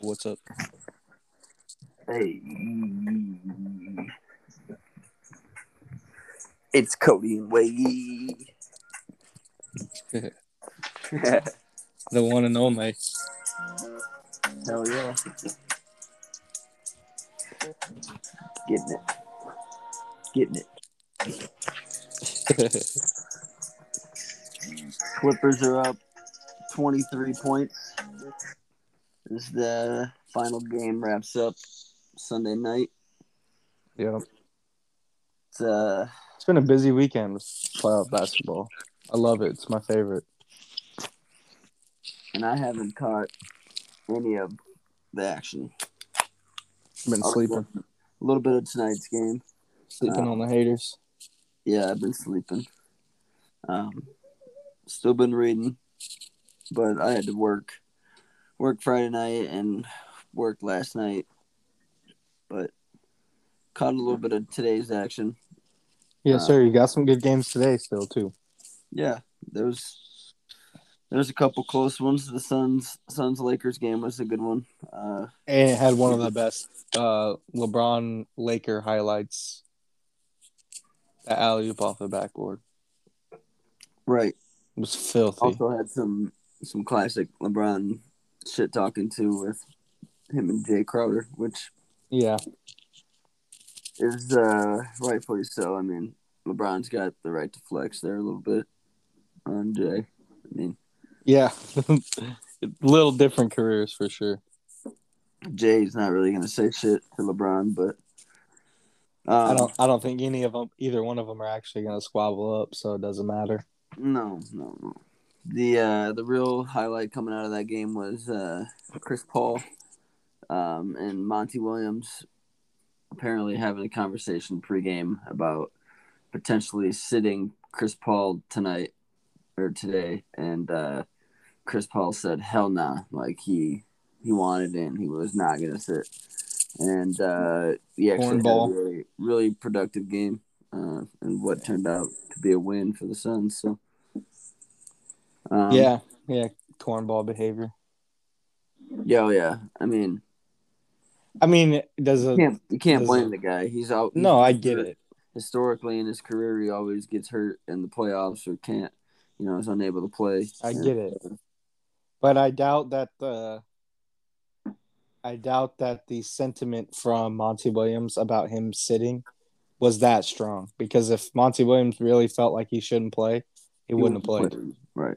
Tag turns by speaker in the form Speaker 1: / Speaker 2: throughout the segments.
Speaker 1: What's up?
Speaker 2: Hey. It's Cody and Wade.
Speaker 1: The one and only.
Speaker 2: Hell yeah. Getting it. Getting it. Clippers are up 23 points. As the final game wraps up Sunday night.
Speaker 1: yeah.
Speaker 2: It's, uh,
Speaker 1: It's been a busy weekend with playoff basketball. I love it. It's my favorite.
Speaker 2: and I haven't caught any of the action.
Speaker 1: Been
Speaker 2: I'll
Speaker 1: sleeping.
Speaker 2: A little bit of tonight's game.
Speaker 1: Sleeping
Speaker 2: Uh,
Speaker 1: on the haters.
Speaker 2: Yeah, I've been sleeping. Um, still been reading, but I had to work, work Friday night and work last night. But caught a little bit of today's action.
Speaker 1: Yes,
Speaker 2: uh,
Speaker 1: sir. You got some good games today still too.
Speaker 2: Yeah, there was there's a couple close ones. The Suns Suns Lakers game was a good one. Uh,
Speaker 1: And it had one of the best uh LeBron Laker highlights. That alley oop off the backboard.
Speaker 2: right.
Speaker 1: It was filthy.
Speaker 2: Also had some some classic LeBron shit talking too with him and Jae Crowder, which
Speaker 1: yeah.
Speaker 2: is uh, rightfully so. I mean, LeBron's got the right to flex there a little bit on Jae. I mean,
Speaker 1: Yeah. Little different careers for sure.
Speaker 2: Jae's not really gonna say shit to LeBron, but um,
Speaker 1: I don't I don't think any of them either one of them are actually gonna squabble up, so it doesn't matter.
Speaker 2: No, no, no. The uh, the real highlight coming out of that game was uh, Chris Paul um, and Monty Williams apparently having a conversation pregame about potentially sitting Chris Paul tonight or today, and uh, Chris Paul said, "Hell nah!" Like he he wanted in, he was not gonna sit, and uh, he actually had a
Speaker 1: Cornball.
Speaker 2: really, really productive game, uh, and what turned out to be a win for the Suns. So. Um,
Speaker 1: yeah, yeah, cornball behavior.
Speaker 2: Yeah, oh, yeah. I mean,
Speaker 1: I mean, does
Speaker 2: you can't you can't blame
Speaker 1: it-
Speaker 2: the guy. He's out.
Speaker 1: no? I get
Speaker 2: hurt.
Speaker 1: it.
Speaker 2: Historically, in his career, he always gets hurt in the playoffs or can't. You know, is unable to play.
Speaker 1: I get it. But I doubt that the I doubt that the sentiment from Monty Williams about him sitting was that strong. Because if Monty Williams really felt like he shouldn't play, he, wouldn't have played.
Speaker 2: Right.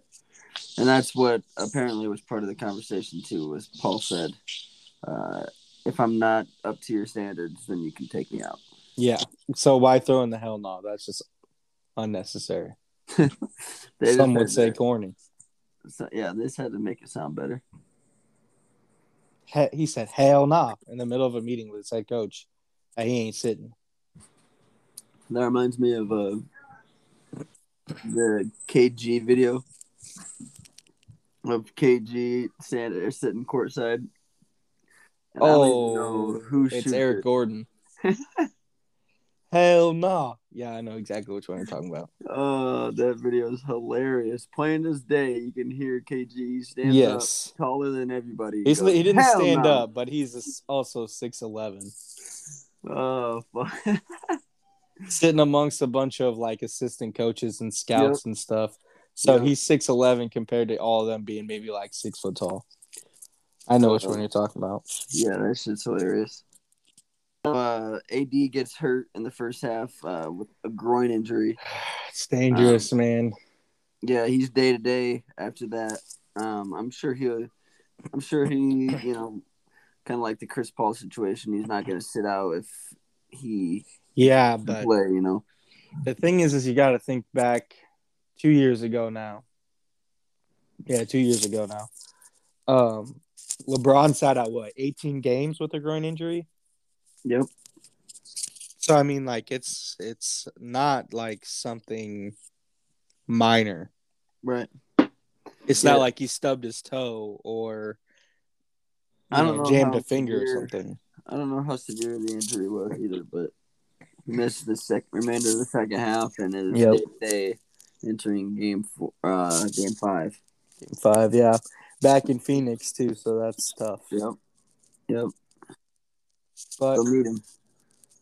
Speaker 2: And that's what apparently was part of the conversation too. Was Paul said, uh, "If I'm not up to your standards, then you can take me out."
Speaker 1: Yeah. So why throw in the hell no? That's just unnecessary. Some would say corny.
Speaker 2: so- yeah, this had to make it sound better.
Speaker 1: He, he said hell nah in the middle of a meeting with his head coach. That he ain't sitting.
Speaker 2: That reminds me of uh, the KG video of KG standing there sitting courtside. And I don't even know
Speaker 1: Oh,
Speaker 2: who
Speaker 1: it's Eric
Speaker 2: it.
Speaker 1: Gordon. Hell no. Yeah, I know exactly which one you're talking about.
Speaker 2: Oh, that video is hilarious. Plain as day, you can hear KG He stands
Speaker 1: Yes.
Speaker 2: up taller than everybody.
Speaker 1: He's,
Speaker 2: goes,
Speaker 1: he didn't stand
Speaker 2: no."
Speaker 1: up, but he's also 6'11.
Speaker 2: Oh, fuck.
Speaker 1: Sitting amongst a bunch of like assistant coaches and scouts and stuff. So
Speaker 2: Yep.
Speaker 1: he's 6'11 compared to all of them being maybe like six foot tall. I know which one you're talking about.
Speaker 2: yeah, that shit's hilarious. Uh, AD gets hurt in the first half uh, with a groin injury.
Speaker 1: It's dangerous, man.
Speaker 2: Yeah, he's day to day after that. Um, I'm sure he'll. I'm sure he, you know, kind of like the Chris Paul situation. He's not going to sit out if he
Speaker 1: Yeah, but
Speaker 2: play. You know.
Speaker 1: the thing is, is you got to think back two years ago now. Yeah, two years ago now. Um, LeBron sat out what 18 games with a groin injury.
Speaker 2: Yep.
Speaker 1: So I mean, like it's it's not like something minor.
Speaker 2: Right.
Speaker 1: It's
Speaker 2: Yeah.
Speaker 1: not like he stubbed his toe or
Speaker 2: I don't
Speaker 1: know,
Speaker 2: know
Speaker 1: jammed a finger or something.
Speaker 2: I don't know how severe the injury was either, but he missed the sec- remainder of the second half and is
Speaker 1: Yep.
Speaker 2: day entering game four, uh, game five.
Speaker 1: Game five, yeah, back in Phoenix too. So that's tough.
Speaker 2: Yep. Yep.
Speaker 1: But
Speaker 2: need him.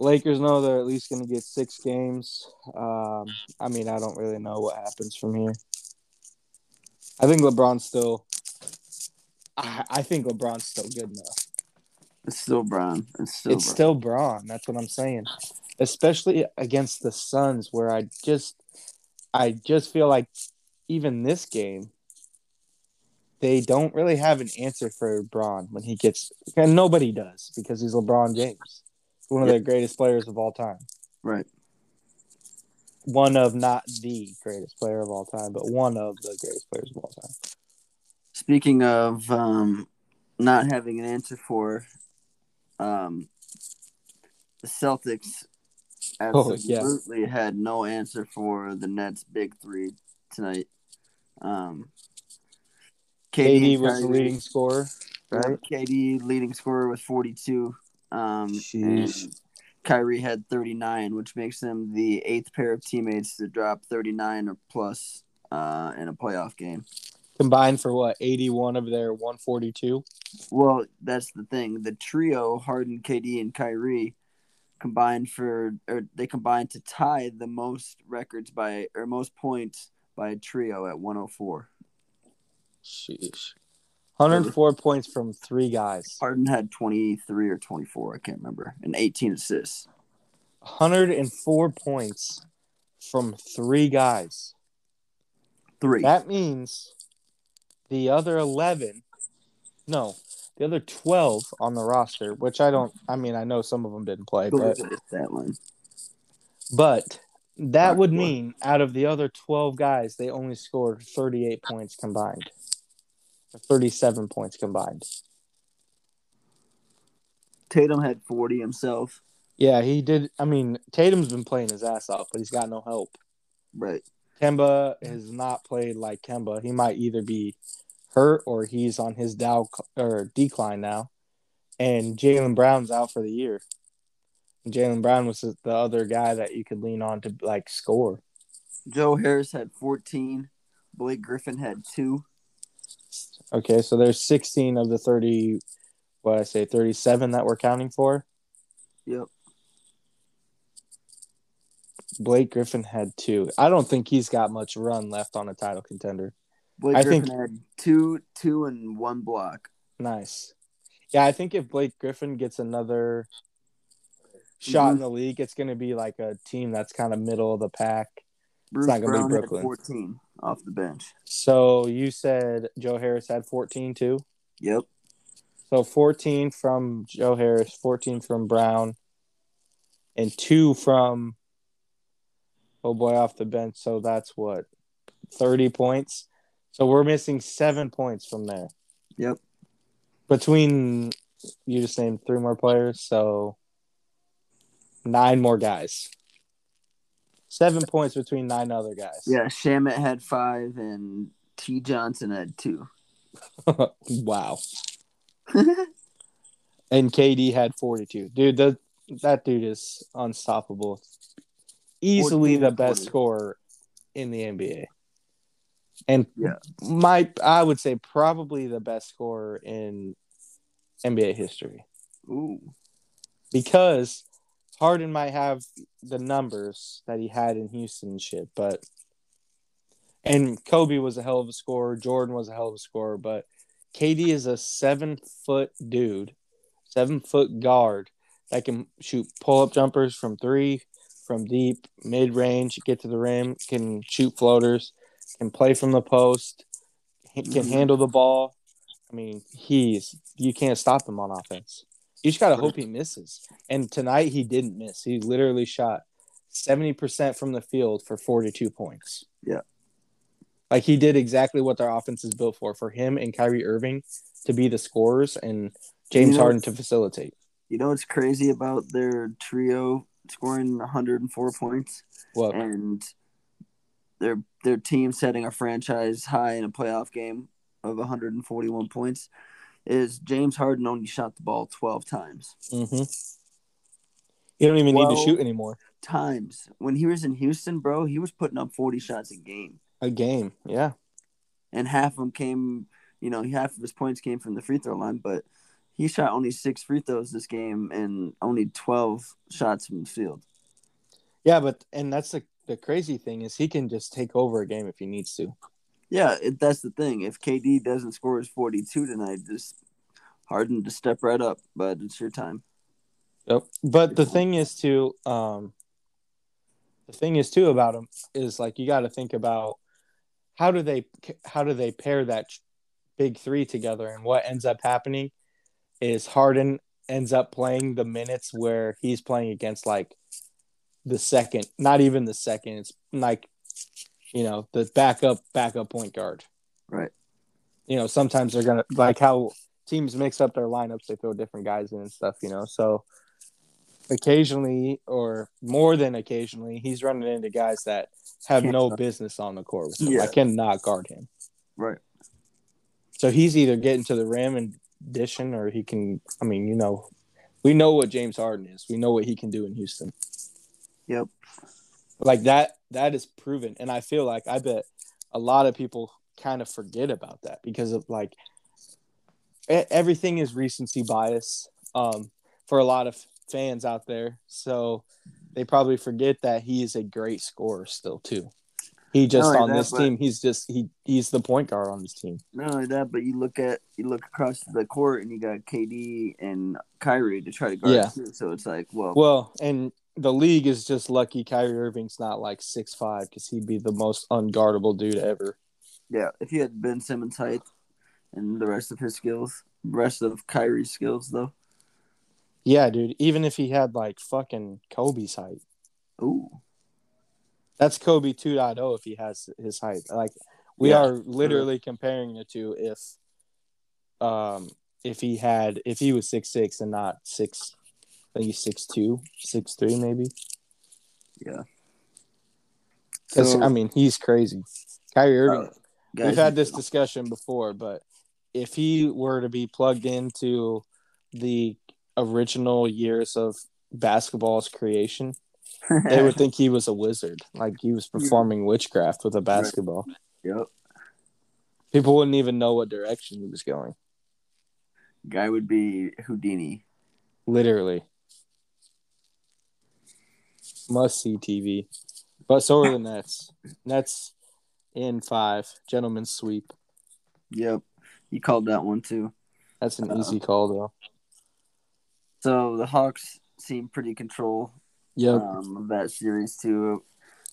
Speaker 1: Lakers know they're at least going to get six games. Um, I mean, I don't really know what happens from here. I think LeBron's still. I, I think LeBron's still good enough.
Speaker 2: It's still Brown. It's still.
Speaker 1: it's
Speaker 2: Brown.
Speaker 1: still Bron. That's what I'm saying. Especially against the Suns, where I just, I just feel like even this game, they don't really have an answer for Bron when he gets, and nobody does because he's LeBron James, one of the greatest players of all time.
Speaker 2: right.
Speaker 1: One of not the greatest player of all time, but one of the greatest players of all time.
Speaker 2: Speaking of um, not having an answer for um, the Celtics,
Speaker 1: Oh, yeah.
Speaker 2: absolutely had no answer for the Nets' big three tonight. Um,
Speaker 1: KD
Speaker 2: and
Speaker 1: was the leading scorer, right?
Speaker 2: KD leading scorer with 42. Um, and Kyrie had 39, which makes them the eighth pair of teammates to drop 39 or plus uh, in a playoff game.
Speaker 1: Combined for what? 81 of their 142.
Speaker 2: Well, that's the thing. The trio, Harden, KD, and Kyrie, combined for or they combined to tie the most records by or most points by a trio at 104.
Speaker 1: Sheesh. 104 points from three guys.
Speaker 2: Harden had 23 or 24, I can't remember, and 18 assists.
Speaker 1: 104 points from three guys.
Speaker 2: Three.
Speaker 1: That means the other 11, no, the other 12 on the roster, which I don't, I mean, I know some of them didn't play, but,
Speaker 2: that line.
Speaker 1: but that would mean out of the other 12 guys, they only scored 38 points combined, or 37 points combined.
Speaker 2: Tatum had 40 himself.
Speaker 1: Yeah, he did. I mean, Tatum's been playing his ass off, but he's got no help.
Speaker 2: Right.
Speaker 1: Kemba has not played like Kemba. He might either be hurt or he's on his dow or decline now. And Jaylen Brown's out for the year. Jaylen Brown was the other guy that you could lean on to like score.
Speaker 2: Joe Harris had 14. Blake Griffin had two.
Speaker 1: Okay, so there's 16 of the 30, what I say, 37 that we're counting for.
Speaker 2: Yep.
Speaker 1: Blake Griffin had two. I don't think he's got much run left on a title contender.
Speaker 2: Blake
Speaker 1: I
Speaker 2: Griffin
Speaker 1: think-
Speaker 2: had two, two, and one block.
Speaker 1: Nice. Yeah, I think if Blake Griffin gets another shot in
Speaker 2: Mhm.
Speaker 1: the league, it's going to be like a team that's kind of middle of the pack.
Speaker 2: Bruce
Speaker 1: not gonna be
Speaker 2: Brown had
Speaker 1: Brooklyn.
Speaker 2: 14 off the bench.
Speaker 1: So you said Joe Harris had 14 too.
Speaker 2: Yep.
Speaker 1: So 14 from Joe Harris, 14 from Brown, and two from oh boy off the bench. So that's what 30 points. So we're missing seven points from there.
Speaker 2: Yep.
Speaker 1: Between you just named three more players, so nine more guys. Seven points between nine other guys.
Speaker 2: Yeah, Shamet had five and T. Johnson had two.
Speaker 1: wow. And KD had 42. Dude, the, that dude is unstoppable. Easily the best
Speaker 2: 40.
Speaker 1: scorer in the NBA. And
Speaker 2: Yeah.
Speaker 1: my I would say probably the best scorer in NBA history.
Speaker 2: Ooh.
Speaker 1: Because Harden might have the numbers that he had in Houston and shit, but and Kobe was a hell of a scorer, Jordan was a hell of a scorer, but KD is a seven foot dude, seven foot guard that can shoot pull up jumpers from three, from deep, mid range, get to the rim, can shoot floaters, can play from the post, can
Speaker 2: Mhm.
Speaker 1: handle the ball. I mean, he's you can't stop him on offense. You just gotta hope he misses. And tonight he didn't miss. He literally shot seventy percent from the field for forty-two points.
Speaker 2: Yeah.
Speaker 1: like he did exactly what their offense is built for. For him and Kyrie Irving to be the scorers and James
Speaker 2: You know-
Speaker 1: Harden to facilitate.
Speaker 2: You know what's crazy about their trio scoring 104 points and their their team setting a franchise high in a playoff game of 141 points is James Harden only shot the ball 12 times.
Speaker 1: hmm you don't even need to shoot anymore.
Speaker 2: Times. When he was in Houston, bro, he was putting up 40 shots a game.
Speaker 1: A game, yeah.
Speaker 2: and half of them came, you know, half of his points came from the free throw line, but he shot only six free throws this game and only twelve shots from the field.
Speaker 1: Yeah, but and that's the the crazy thing is he can just take over a game if he needs to.
Speaker 2: Yeah, it, that's the thing. If KD doesn't score his forty-two tonight, just Harden to step right up. But it's your time.
Speaker 1: Yep. But the thing is too, um, the thing is too about him is like you got to think about how do they how do they pair that big three together, and what ends up happening is Harden ends up playing the minutes where he's playing against like the second, not even the second. It's like you know the backup backup point guard.
Speaker 2: Right.
Speaker 1: You know sometimes they're gonna like how teams mix up their lineups. They throw different guys in and stuff. You know so occasionally or more than occasionally he's running into guys that have
Speaker 2: Can't
Speaker 1: no business on the court with him.
Speaker 2: Yeah.
Speaker 1: I cannot guard him.
Speaker 2: Right.
Speaker 1: So he's either getting to the rim and dishing or he can I mean, you know, we know what James Harden is. We know what he can do in Houston.
Speaker 2: Yep.
Speaker 1: Like that that is proven. And I feel like I bet a lot of people kind of forget about that because of like everything is recency bias um for a lot of fans out there. So they probably forget that he is a great scorer still too. He just on
Speaker 2: that,
Speaker 1: this team, he's just he he's the point guard on this team.
Speaker 2: Not only that, but you look at you look across the court and you got KD and Kyrie to try to guard.
Speaker 1: Yeah.
Speaker 2: Too. So it's like, well,
Speaker 1: Well, and the league is just lucky Kyrie Irving's not like six five because he'd be the most unguardable dude ever.
Speaker 2: yeah. If you had Ben Simmons' height and the rest of his skills, rest of Kyrie's skills, though.
Speaker 1: Yeah, dude. Even if he had like fucking Kobe's height,
Speaker 2: Ooh.
Speaker 1: That's Kobe 2.0 if he has his height. Like we
Speaker 2: Yeah,
Speaker 1: are literally comparing the two. If um if he had if he was six six and not six, I think he's six two, six three maybe.
Speaker 2: Yeah. So,
Speaker 1: I mean, he's crazy. Kyrie Irving.
Speaker 2: uh, guys,
Speaker 1: We've had this discussion before, but if he were to be plugged into the original years of basketball's creation, they would think he was a wizard. Like he was performing witchcraft with a basketball.
Speaker 2: yep.
Speaker 1: People wouldn't even know what direction he was going.
Speaker 2: Guy would be Houdini.
Speaker 1: Literally. Must see TV. But so are the Nets. Nets in five. Gentlemen sweep.
Speaker 2: Yep. You called that one too.
Speaker 1: That's an
Speaker 2: Uh,
Speaker 1: easy call though.
Speaker 2: So the Hawks seem pretty control
Speaker 1: Yep.
Speaker 2: um, of that series too.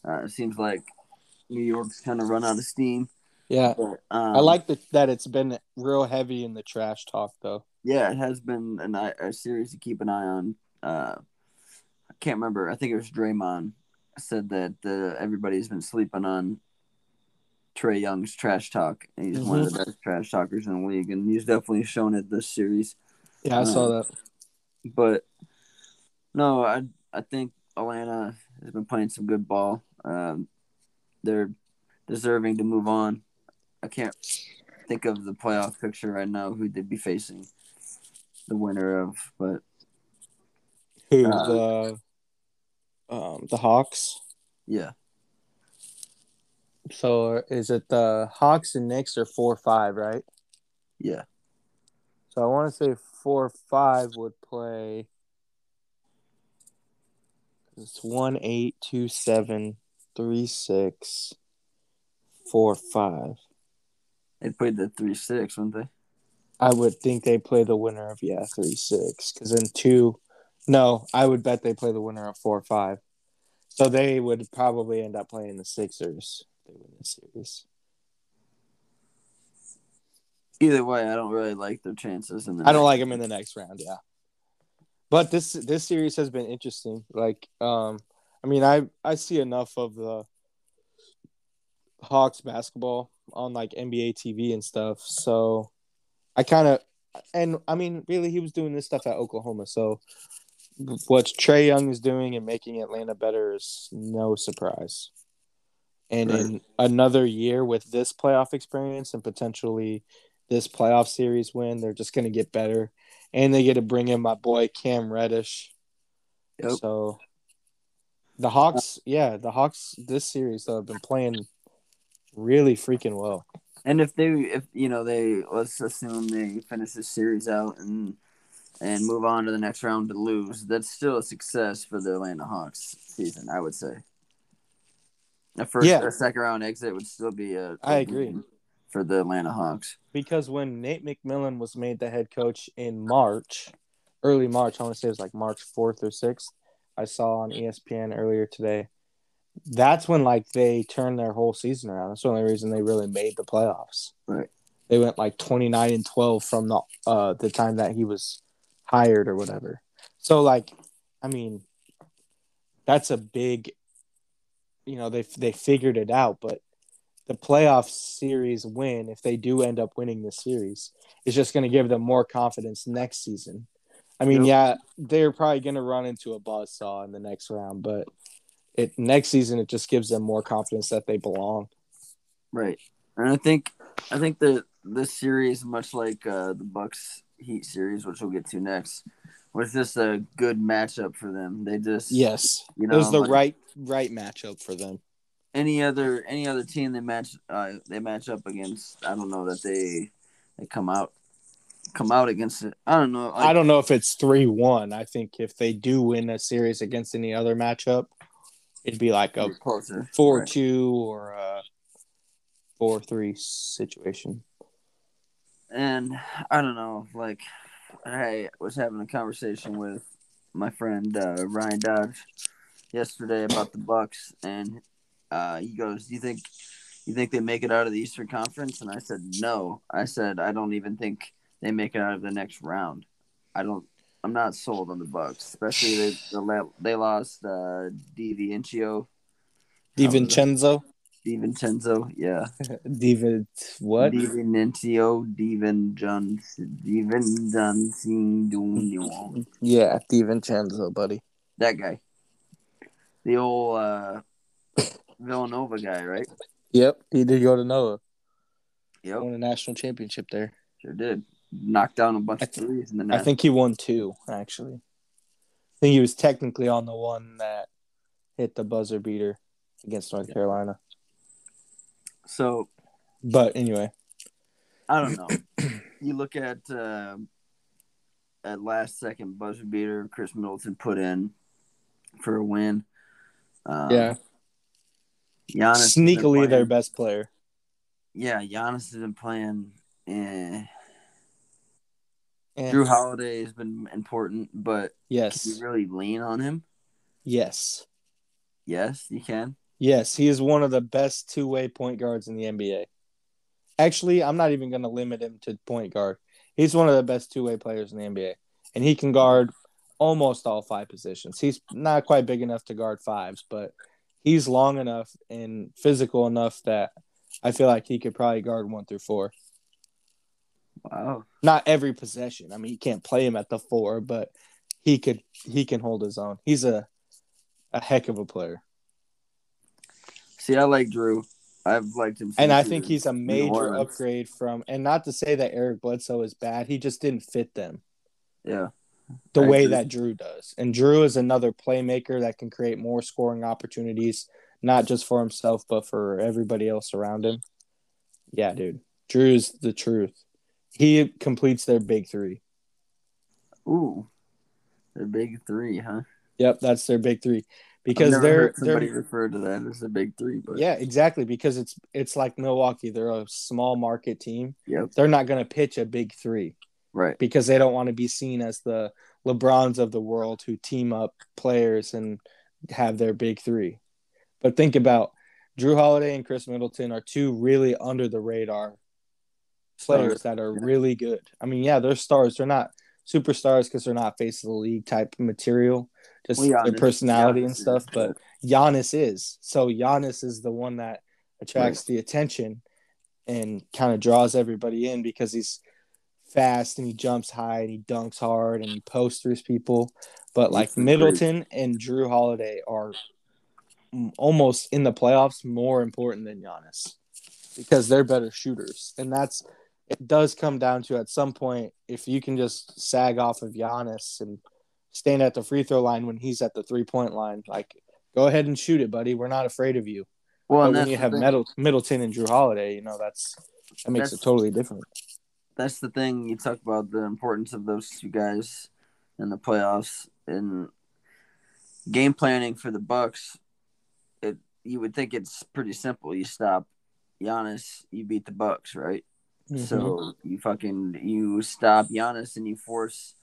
Speaker 2: Uh, it seems like New York's kind of run out of steam.
Speaker 1: yeah.
Speaker 2: But, um,
Speaker 1: I like the, that it's been real heavy in the trash talk though.
Speaker 2: Yeah, it has been an, a series to keep an eye on. Uh, I can't remember. I think it was Draymond said that uh, everybody's been sleeping on Trae Young's trash talk. He's one of
Speaker 1: Mm-hmm.
Speaker 2: the best trash talkers in the league, and he's definitely shown it this series.
Speaker 1: Yeah, I saw that.
Speaker 2: But no, I I think Atlanta has been playing some good ball. Um, they're deserving to move on. I can't think of the playoff picture right now who they'd be facing the winner of, but
Speaker 1: Who
Speaker 2: Uh,
Speaker 1: the um the Hawks?
Speaker 2: yeah,
Speaker 1: So is it the Hawks and Knicks are four five, right?
Speaker 2: yeah,
Speaker 1: So I want to say four five would play. It's one eight two seven three six four five.
Speaker 2: they played the three six, wouldn't they?
Speaker 1: I would think they play the winner of yeah three six because then two. No, I would bet they play the winner of four five. So they would probably end up playing the Sixers. if They win the series.
Speaker 2: Either way, I don't really like their chances. In the
Speaker 1: I don't like them in the next round. Yeah, but this this series has been interesting. Like, um, I mean, I I see enough of the Hawks basketball on like NBA TV and stuff. So I kind of, and I mean, really, he was doing this stuff at Oklahoma. So what Trae Young is doing and making Atlanta better is no surprise. And
Speaker 2: Right.
Speaker 1: in another year with this playoff experience and potentially this playoff series win, they're just going to get better. And they get to bring in my boy Cam Reddish.
Speaker 2: Yep.
Speaker 1: So the Hawks, yeah, the Hawks this series though have been playing really freaking well.
Speaker 2: And if they, if you know, they let's assume they finish this series out and and move on to the next round to lose, that's still a success for the Atlanta Hawks season, I would say. A first
Speaker 1: Yeah.
Speaker 2: or second round exit would still be a, a
Speaker 1: I agree.
Speaker 2: win for the Atlanta Hawks.
Speaker 1: because when Nate McMillan was made the head coach in March, early March, I want to say it was like March 4th or 6th, I saw on ESPN earlier today. That's when like they turned their whole season around. That's the only reason they really made the playoffs.
Speaker 2: Right.
Speaker 1: They went like 29 and 12 from the uh the time that he was hired or whatever. So like I mean that's a big you know they they figured it out but the playoff series win, if they do end up winning the series, is just going to give them more confidence next season. I mean,
Speaker 2: Yep.
Speaker 1: yeah, they're probably going to run into a buzzsaw in the next round, but it next season it just gives them more confidence that they belong.
Speaker 2: Right. And I think I think that this series, much like uh, the Bucks Heat series, which we'll get to next, was just a good matchup for them. They just
Speaker 1: Yes,
Speaker 2: You know,
Speaker 1: it was the
Speaker 2: like-
Speaker 1: right right matchup for them.
Speaker 2: Any other any other team they match uh, they match up against. I don't know that they they come out come out against it. I don't know.
Speaker 1: I don't know if it's three one. I think if they do win a series against any other matchup, it'd be like a
Speaker 2: closer
Speaker 1: four
Speaker 2: Right.
Speaker 1: two or a four three situation.
Speaker 2: and I don't know. Like I was having a conversation with my friend uh, Ryan Dodge yesterday about the Bucks, and uh, he goes, "Do you think you think they make it out of the Eastern Conference?" And I said, "No." I said, "I don't even think they make it out of the next round. I don't. I'm not sold on the Bucks, especially they the they lost uh, DiVincenzo,
Speaker 1: DiVincenzo,
Speaker 2: DiVincenzo, yeah,
Speaker 1: Divid what?
Speaker 2: DiVincenzo, Divin John, Divin
Speaker 1: Yeah, DiVincenzo, buddy.
Speaker 2: That guy, the old uh, Villanova guy, right?
Speaker 1: Yep, he did go to Nova.
Speaker 2: Yep,
Speaker 1: Won a national championship there.
Speaker 2: sure did. Knocked down a bunch
Speaker 1: I
Speaker 2: of
Speaker 1: th-
Speaker 2: threes in the
Speaker 1: I think he won two, actually. I think he was technically on the one that hit the buzzer beater against North Carolina.
Speaker 2: so.
Speaker 1: But anyway,
Speaker 2: I don't know. you look at uh, at last second buzzer beater Khris Middleton put in for a win. Um,
Speaker 1: yeah,
Speaker 2: Giannis
Speaker 1: sneakily their best player.
Speaker 2: Yeah, Giannis has been playing. Eh.
Speaker 1: Eh,
Speaker 2: Jrue Holiday has been important, but can
Speaker 1: yes,
Speaker 2: you really lean on him?
Speaker 1: yes,
Speaker 2: Yes, you can.
Speaker 1: yes. He is one of the best two-way point guards in the NBA. Actually, I'm not even going to limit him to point guard. He's one of the best two-way players in the NBA, and he can guard almost all five positions. He's not quite big enough to guard fives, but he's long enough and physical enough that I feel like he could probably guard one through four.
Speaker 2: Wow.
Speaker 1: Not every possession. I mean, you can't play him at the four, but he could he can hold his own. He's a a heck of a player.
Speaker 2: See, I like Jrue. I've liked him.
Speaker 1: And I think he's a major upgrade from and not to say that Eric Bledsoe is bad. He just didn't fit them
Speaker 2: Yeah.
Speaker 1: The
Speaker 2: I
Speaker 1: way
Speaker 2: agree.
Speaker 1: that Jrue does. And Jrue is another playmaker that can create more scoring opportunities, not just for himself, but for everybody else around him. Yeah, dude. Jrue's the truth. He completes their big three.
Speaker 2: Ooh. The big three, huh?
Speaker 1: Yep, that's their big three. Because they're
Speaker 2: somebody
Speaker 1: they're
Speaker 2: refer to that as a big three, but
Speaker 1: yeah, exactly. Because it's it's like Milwaukee. They're a small market team.
Speaker 2: Yep.
Speaker 1: They're not gonna pitch a big three.
Speaker 2: Right.
Speaker 1: because they don't want to be seen as the LeBrons of the world who team up players and have their big three. But think about Jrue Holiday and Khris Middleton are two really under the radar players that are really good. I mean, yeah, they're stars. They're not superstars because they're not face of the league type material, just
Speaker 2: Well,
Speaker 1: their
Speaker 2: Giannis-
Speaker 1: personality and stuff.
Speaker 2: is,
Speaker 1: But Giannis is. So Giannis is the one that attracts the attention and kind of draws everybody in because he's fast and he jumps high and he dunks hard and he through people. But like Middleton and Jrue Holiday are almost in the playoffs more important than Giannis because they're better shooters. And that's it does come down to at some point if you can just sag off of Giannis and stand at the free throw line when he's at the three point line, like go ahead and shoot it, buddy. We're not afraid of you.
Speaker 2: well,
Speaker 1: when you have. Middle, Middleton and Jrue Holiday, you know that's that makes
Speaker 2: That's-
Speaker 1: it totally different.
Speaker 2: That's the thing. You talk about the importance of those two guys in the playoffs and game planning for the Bucks. It you would think it's pretty simple. You stop Giannis, you beat the Bucks, right? Mm-hmm. So you fucking you stop Giannis and you force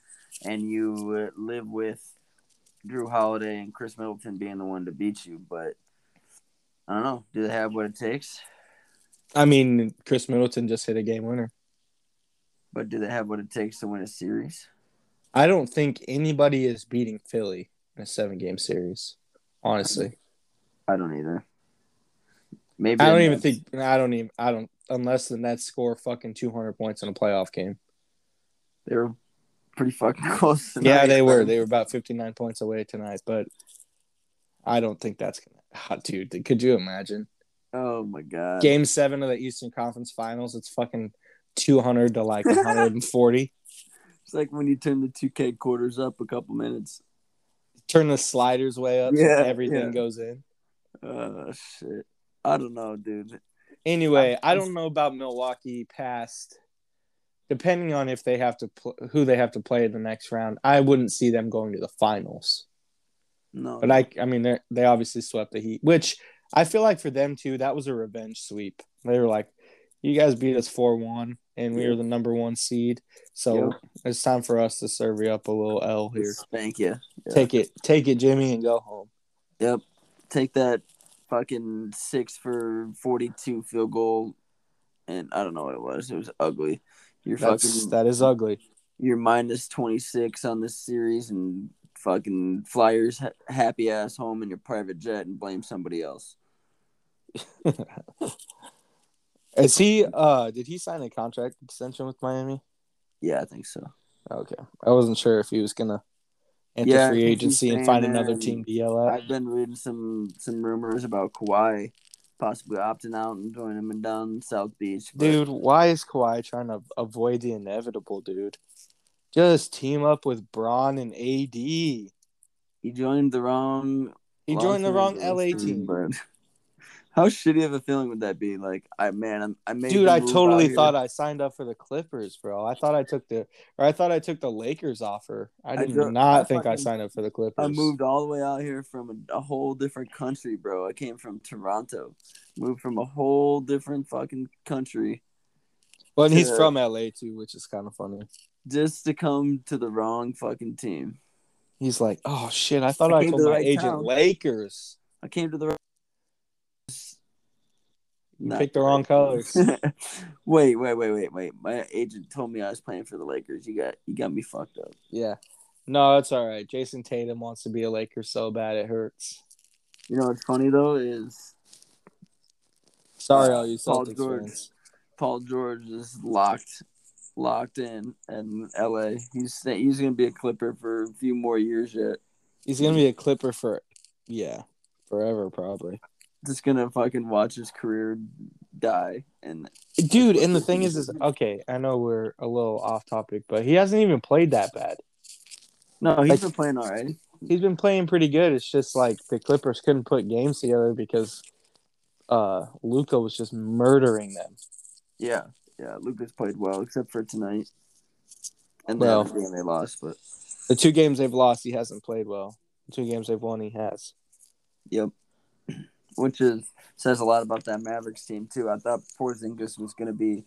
Speaker 2: and you live with Jrue Holiday and Khris Middleton being the one to beat you. But I don't know. Do they have what it takes?
Speaker 1: I mean, Khris Middleton just hit a game winner.
Speaker 2: But do they have what it takes to win a series?
Speaker 1: I don't think anybody is beating Philly in a seven game series. Honestly,
Speaker 2: I don't either. Maybe
Speaker 1: I don't even think I don't even I don't unless the Nets score fucking two hundred points in a playoff game.
Speaker 2: They were pretty fucking close.
Speaker 1: Tonight. Yeah, they were. They were about fifty nine points away tonight, but I don't think that's gonna. Oh, dude, could you imagine?
Speaker 2: Oh my god!
Speaker 1: Game seven of the Eastern Conference Finals. It's fucking two hundred to like one hundred and forty.
Speaker 2: it's like when you turn the two K quarters up a couple minutes.
Speaker 1: Turn the sliders way up, yeah, so everything yeah. goes in.
Speaker 2: Oh uh, shit! I don't know, dude.
Speaker 1: Anyway, I don't know about Milwaukee past. Depending on if they have to pl- who they have to play in the next round, I wouldn't see them going to the finals.
Speaker 2: No,
Speaker 1: but I, I mean, they they obviously swept the Heat, which I feel like for them too, that was a revenge sweep. They were like, "You guys beat us four one, and we are the number one seed, so yep. it's time for us to serve you up a little L here.
Speaker 2: Thank you.
Speaker 1: Yep. Take it, take it, Jimmy, and go home.
Speaker 2: Yep, take that fucking six for forty-two field goal, and I don't know what it was. It was ugly.
Speaker 1: You're That's, fucking that is ugly.
Speaker 2: You're minus twenty-six on this series, and fucking Flyers ha- happy ass home in your private jet and blame somebody else.
Speaker 1: is he? Uh, did he sign a contract extension with Miami?
Speaker 2: Yeah, I think so.
Speaker 1: Okay, I wasn't sure if he was gonna enter yeah, free agency and find another team to yell at.
Speaker 2: I've been reading some some rumors about Kawhi possibly opting out and joining him down South Beach.
Speaker 1: But... Dude, why is Kawhi trying to avoid the inevitable, dude? Just team up with Bron and AD. He
Speaker 2: joined the wrong.
Speaker 1: He joined the wrong LA team,
Speaker 2: how shitty of a feeling would that be? Like, I man, I'm, I made
Speaker 1: dude. I totally thought I signed up for the Clippers, bro. I thought I took the, or I thought I took the Lakers offer. I did I not I think I signed up for the Clippers.
Speaker 2: I moved all the way out here from a, a, whole different country, bro. I came from Toronto, moved from a whole different fucking country.
Speaker 1: Well, and to, he's from LA too, which is kind of funny.
Speaker 2: Just to come to the wrong fucking team.
Speaker 1: He's like, oh shit! I thought I, I told my right agent town. Lakers.
Speaker 2: I came to the
Speaker 1: you picked the wrong colors.
Speaker 2: wait, wait, wait, wait, wait. My agent told me I was playing for the Lakers. You got you got me fucked up.
Speaker 1: Yeah. No, it's all right. Jayson Tatum wants to be a Laker so bad it hurts.
Speaker 2: You know what's funny though is
Speaker 1: sorry all you
Speaker 2: Paul Celtics George. Fans. Paul George is locked locked in in LA. He's he's gonna be a Clipper for a few more years yet.
Speaker 1: He's gonna be a Clipper for yeah, forever probably
Speaker 2: just gonna fucking watch his career die. And
Speaker 1: dude, and the thing is, is okay. I know we're a little off topic, but he hasn't even played that bad.
Speaker 2: No, he's like, been playing all right.
Speaker 1: He's been playing pretty good. It's just like the Clippers couldn't put games together because uh Luka was just murdering them.
Speaker 2: Yeah, yeah. Luka's played well, except for tonight. And the well, game they lost, but
Speaker 1: the two games they've lost, he hasn't played well. The two games they've won, he has.
Speaker 2: Yep which is says a lot about that Mavericks team too. I thought Porzingis was going to be,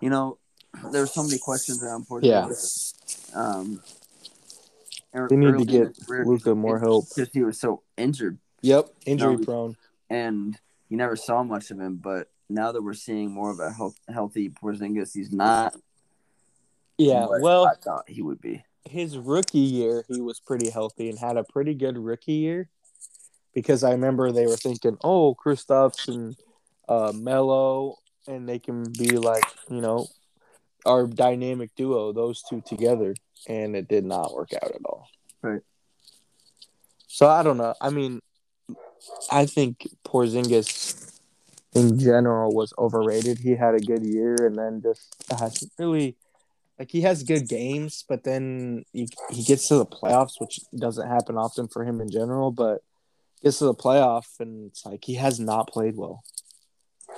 Speaker 2: you know, there were so many questions around Porzingis. Yeah. Um,
Speaker 1: they need to get Luka more help
Speaker 2: because he was so injured.
Speaker 1: Yep, injury prone,
Speaker 2: and you never saw much of him. But now that we're seeing more of a health, healthy Porzingis, he's not.
Speaker 1: Yeah, well,
Speaker 2: I thought he would be.
Speaker 1: His rookie year, he was pretty healthy and had a pretty good rookie year because I remember they were thinking, oh, Kristaps and uh, Melo, and they can be like, you know, our dynamic duo, those two together, and it did not work out at all.
Speaker 2: Right.
Speaker 1: So I don't know. I mean, I think Porzingis in general was overrated. He had a good year, and then just hasn't really like he has good games, but then he, he gets to the playoffs, which doesn't happen often for him in general. But gets to the playoff and it's like he has not played well.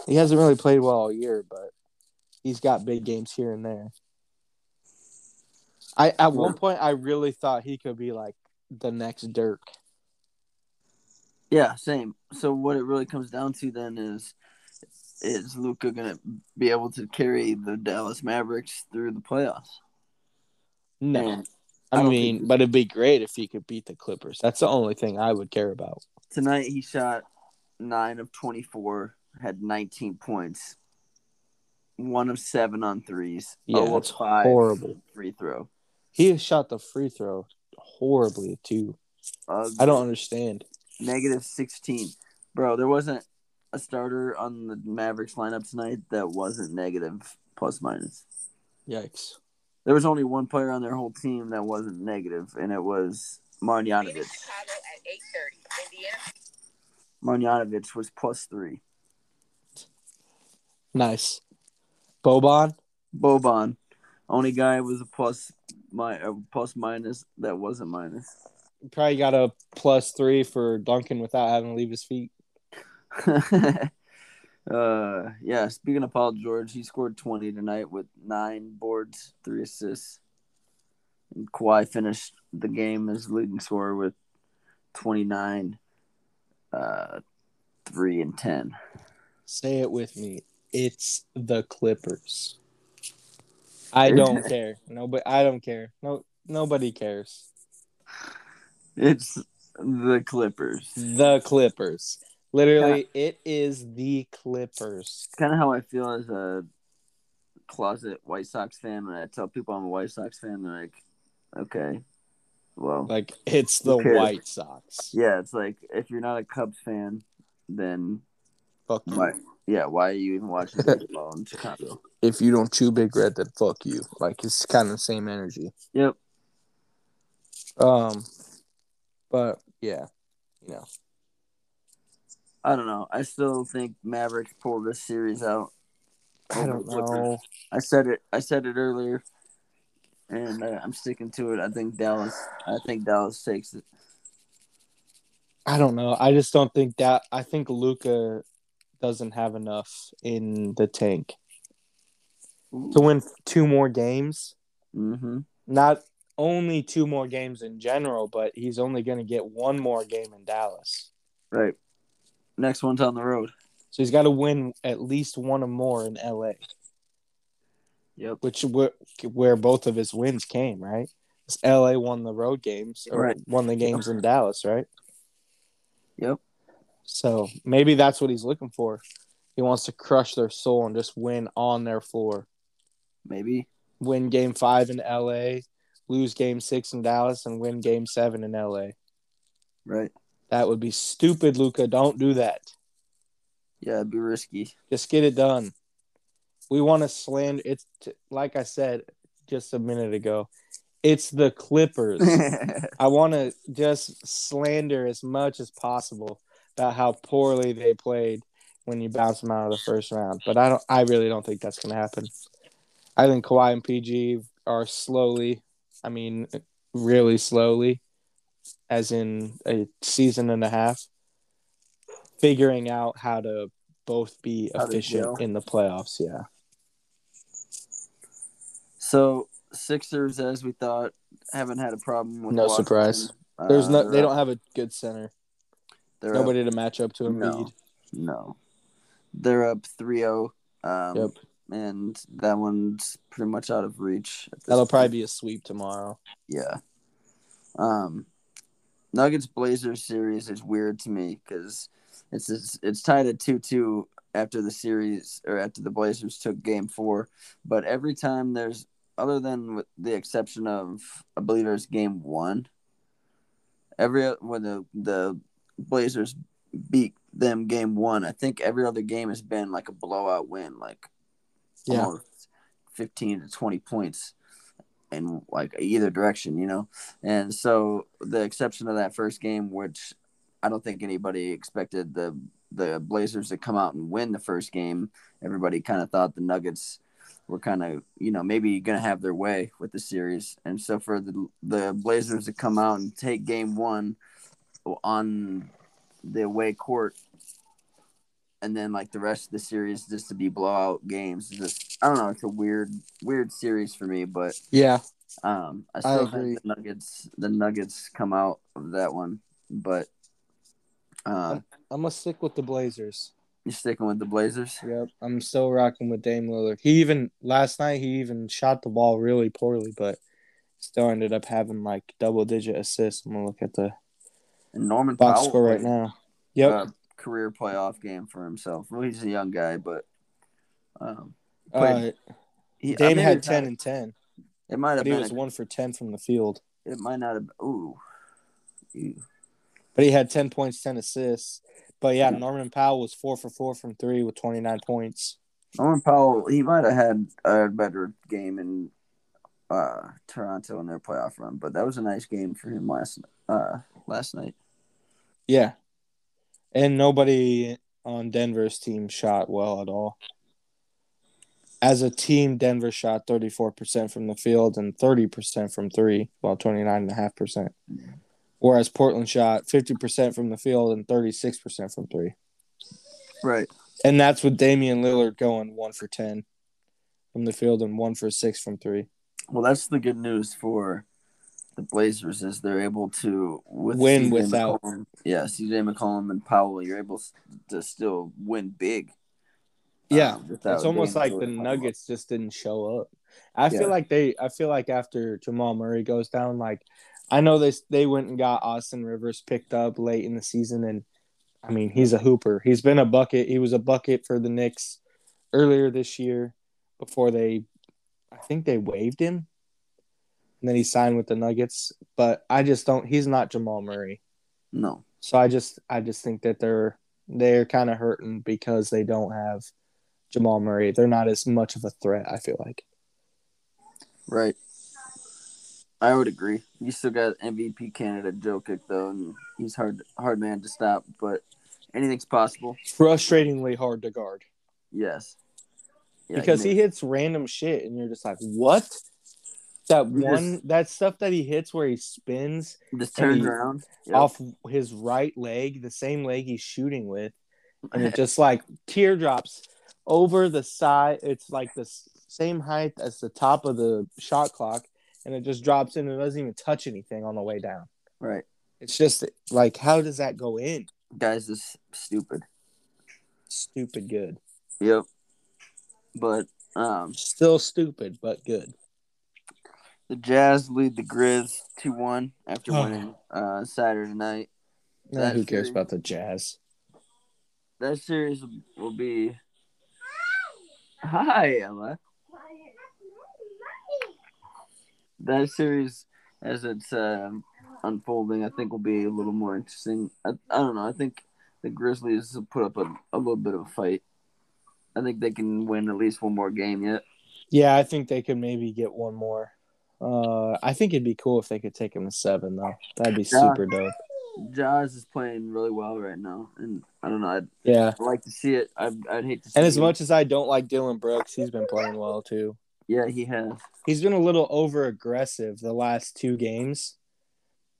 Speaker 1: He hasn't really played well all year, but he's got big games here and there. I at one point I really thought he could be like the next Dirk.
Speaker 2: Yeah, same. So what it really comes down to then is is Luka gonna be able to carry the Dallas Mavericks through the playoffs?
Speaker 1: No.
Speaker 2: And
Speaker 1: I,
Speaker 2: I
Speaker 1: mean, but it'd be great if he could beat the Clippers. That's the only thing I would care about.
Speaker 2: Tonight he shot nine of twenty four, had nineteen points, one of seven on threes,
Speaker 1: Yeah,
Speaker 2: oh five
Speaker 1: horrible.
Speaker 2: free throw.
Speaker 1: He has shot the free throw horribly too.
Speaker 2: Uh,
Speaker 1: I don't understand.
Speaker 2: negative sixteen, bro. There wasn't a starter on the Mavericks lineup tonight that wasn't negative plus minus.
Speaker 1: Yikes.
Speaker 2: There was only one player on their whole team that wasn't negative, and it was Marjanovic.
Speaker 3: Chicago at 8:30. Indiana
Speaker 2: Marjanovic was plus three.
Speaker 1: Nice. Boban.
Speaker 2: Boban, only guy was a plus my a plus minus that wasn't minus.
Speaker 1: Probably got a plus three for Duncan without having to leave his feet.
Speaker 2: uh, yeah. Speaking of Paul George, he scored twenty tonight with nine boards, three assists. And Kawhi finished the game as leading scorer with twenty nine, uh, three and ten.
Speaker 1: Say it with me. It's the Clippers. I don't care. Nobody. I don't care. No. Nobody cares.
Speaker 2: It's the Clippers.
Speaker 1: The Clippers. Literally, it is the Clippers.
Speaker 2: kind of how I feel as a closet White Sox fan. When I tell people I'm a White Sox fan, they're like, "Okay, well,
Speaker 1: Like it's the White Sox.
Speaker 2: yeah." It's like if you're not a Cubs fan, then
Speaker 1: Fuck you.
Speaker 2: why? Yeah, why are you even watching baseball in Chicago?
Speaker 1: If you don't chew Big Red, then fuck you. Like it's kind of the same energy.
Speaker 2: Yep.
Speaker 1: Um, but yeah, you know,
Speaker 2: I don't know. I still think Mavericks pull this series out.
Speaker 1: I don't know.
Speaker 2: I said it. I said it earlier, and uh, I'm sticking to it. I think Dallas. I think Dallas takes it.
Speaker 1: I don't know. I just don't think that. I think Luka doesn't have enough in the tank to win two more games.
Speaker 2: Mm-hmm.
Speaker 1: Not only two more games in general, but he's only going to get one more game in Dallas.
Speaker 2: Right. Next one's on the road.
Speaker 1: So he's got to win at least one or more in LA,
Speaker 2: Yep.
Speaker 1: which where, where both of his wins came, right? LA won the road games or
Speaker 2: Right.
Speaker 1: won the games in Dallas, right?
Speaker 2: Yep.
Speaker 1: So maybe that's what he's looking for. He wants to crush their soul and just win on their floor.
Speaker 2: Maybe.
Speaker 1: Win game five in LA, lose game six in Dallas, and win game seven in LA.
Speaker 2: Right.
Speaker 1: That would be stupid, Luka. Don't do that.
Speaker 2: Yeah, it'd be risky.
Speaker 1: Just get it done. We want to slander. It's t- like I said just a minute ago. It's the Clippers. I want to just slander as much as possible about how poorly they played when you bounce them out of the first round. But I don't. I really don't think that's going to happen. I think Kawhi and PG are slowly. I mean, really slowly, as in a season and a half, figuring out how to both be
Speaker 2: How
Speaker 1: efficient in the playoffs. Yeah.
Speaker 2: So Sixers, as we thought, haven't had a problem with
Speaker 1: No
Speaker 2: Washington.
Speaker 1: surprise.
Speaker 2: Uh,
Speaker 1: There's no.
Speaker 2: they're up-
Speaker 1: don't have a good center.
Speaker 2: they're
Speaker 1: Nobody to match up to
Speaker 2: Up,
Speaker 1: Embiid.
Speaker 2: no, no. They're up 3-0. Um,
Speaker 1: Yep.
Speaker 2: And that one's pretty much out of reach.
Speaker 1: That'll
Speaker 2: point.
Speaker 1: probably be a sweep tomorrow.
Speaker 2: Yeah. Um, Nuggets Blazers series is weird to me because it's, it's it's tied at two two after the series or after the Blazers took Game Four, but every time there's other than with the exception of I believe there's Game One. Every when the the Blazers beat them Game One, I think every other game has been like a blowout win, like
Speaker 1: Yeah.
Speaker 2: almost fifteen to twenty points in like either direction, you know. And so the exception of that first game, which I don't think anybody expected the the Blazers to come out and win the first game. Everybody kind of thought the Nuggets were kind of you know maybe going to have their way with the series, and so for the the Blazers to come out and take Game One on the away court. And then, like the rest of the series, just to be blowout games, is just I don't know. It's a weird, weird series for me, but
Speaker 1: Yeah.
Speaker 2: Um, I
Speaker 1: I
Speaker 2: still
Speaker 1: agree.
Speaker 2: think the Nuggets the Nuggets come out of that one, but um,
Speaker 1: I'm gonna stick with the Blazers.
Speaker 2: You're sticking with the Blazers.
Speaker 1: Yep, I'm still rocking with Dame Lillard. He even last night he even shot the ball really poorly, but still ended up having like double digit assists. I'm gonna look at the
Speaker 2: And Norman
Speaker 1: box
Speaker 2: Powell
Speaker 1: score right now. Yep.
Speaker 2: a career playoff game for himself. Well, he's a young guy, but um,
Speaker 1: uh,
Speaker 2: he,
Speaker 1: Dame had ten
Speaker 2: not-
Speaker 1: and ten,
Speaker 2: It might have
Speaker 1: but he was
Speaker 2: a-
Speaker 1: one for ten from the field.
Speaker 2: it might not have. Ooh, Ew.
Speaker 1: But he had ten points, ten assists. But yeah, Norman Powell was four for four from three with twenty nine points.
Speaker 2: Norman Powell. He might have had a better game in uh, Toronto in their playoff run, but that was a nice game for him last uh, last night.
Speaker 1: Yeah. And nobody on Denver's team shot well at all. As a team, Denver shot 34% from the field and 30% from three, while 29.5%. Whereas Portland shot 50% from the field and 36% from three.
Speaker 2: Right.
Speaker 1: And that's with Damian Lillard going one for 10 from the field and one for six from three.
Speaker 2: Well, that's the good news for the Blazers is they're able to with
Speaker 1: Win
Speaker 2: CJ
Speaker 1: without-
Speaker 2: McCollum, yeah CJ McCollum and Powell. You're able to still win big.
Speaker 1: Yeah,
Speaker 2: um,
Speaker 1: it's almost
Speaker 2: Dame
Speaker 1: like the. Nuggets just didn't show up. I
Speaker 2: Yeah.
Speaker 1: feel like they. I feel like after Jamal Murray goes down, like I know they they went and got Austin Rivers picked up late in the season, and I mean he's a hooper. He's been a bucket. He was a bucket for the Knicks earlier this year before they, I think they waived him, and then he signed with the Nuggets. But I just don't. He's not Jamal Murray.
Speaker 2: No.
Speaker 1: So I just I just think that they're they're kind of hurting because they don't have Jamal Murray. They're not as much of a threat. I feel like.
Speaker 2: Right. I would agree. You still got MVP candidate Jokic though, and he's hard hard man to stop. But anything's possible.
Speaker 1: Frustratingly hard to guard
Speaker 2: Yes. Yeah,
Speaker 1: because he hits random shit, and you're just like, what? That one, that stuff that he hits where he spins
Speaker 2: just turns around Yep.
Speaker 1: off his right leg, the same leg he's shooting with, and it just like teardrops over the side. It's like the same height as the top of the shot clock, and it just drops in and doesn't even touch anything on the way down.
Speaker 2: right.
Speaker 1: It's just like, how does that go in?
Speaker 2: Guys is stupid.
Speaker 1: Stupid good.
Speaker 2: Yep. But um,
Speaker 1: Still stupid, but good.
Speaker 2: the Jazz lead the Grizz two one after
Speaker 1: Oh.
Speaker 2: winning uh, Saturday night.
Speaker 1: Nah,
Speaker 2: That
Speaker 1: who cares
Speaker 2: series-
Speaker 1: about the Jazz?
Speaker 2: That series will be. Hi, Emma. That series, as it's um, unfolding, I think will be a little more interesting. I, I don't know. I think the Grizzlies will put up a, a little bit of a fight. I think they can win at least one more game yet.
Speaker 1: Yeah, I think they could maybe get one more. Uh, I think it'd be cool if they could take him to seven, though. That'd be super dope.
Speaker 2: Jazz is playing really well right now, and I don't know. I'd,
Speaker 1: Yeah.
Speaker 2: I'd like to see it. I'd, I'd hate to see.
Speaker 1: And as
Speaker 2: him-
Speaker 1: much as I don't like Dillon Brooks, he's been playing well too.
Speaker 2: Yeah, he has.
Speaker 1: He's been a little over aggressive the last two games,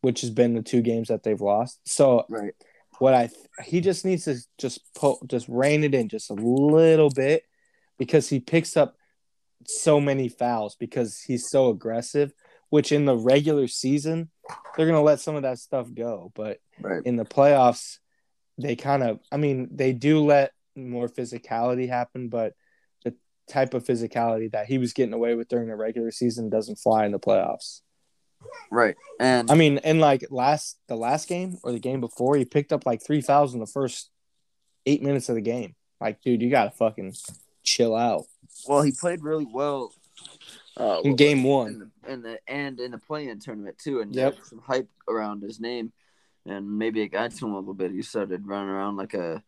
Speaker 1: which has been the two games that they've lost. So
Speaker 2: Right.
Speaker 1: what I he just needs to just pull just rein it in just a little bit because he picks up so many fouls because he's so aggressive. Which in the regular season they're gonna let some of that stuff go, but
Speaker 2: Right.
Speaker 1: in the playoffs they kind of I mean they do let more physicality happen, but type of physicality that he was getting away with during the regular season doesn't fly in the playoffs.
Speaker 2: Right. And
Speaker 1: I mean, in like last the last game or the game before, he picked up like three fouls the first eight minutes of the game. Like, dude, you gotta fucking chill out.
Speaker 2: well, he played really well. Uh,
Speaker 1: In game
Speaker 2: in
Speaker 1: one,
Speaker 2: the, in the and in the play-in tournament too, and
Speaker 1: Yep.
Speaker 2: some hype around his name, and maybe it got to him a little bit. He started running around like a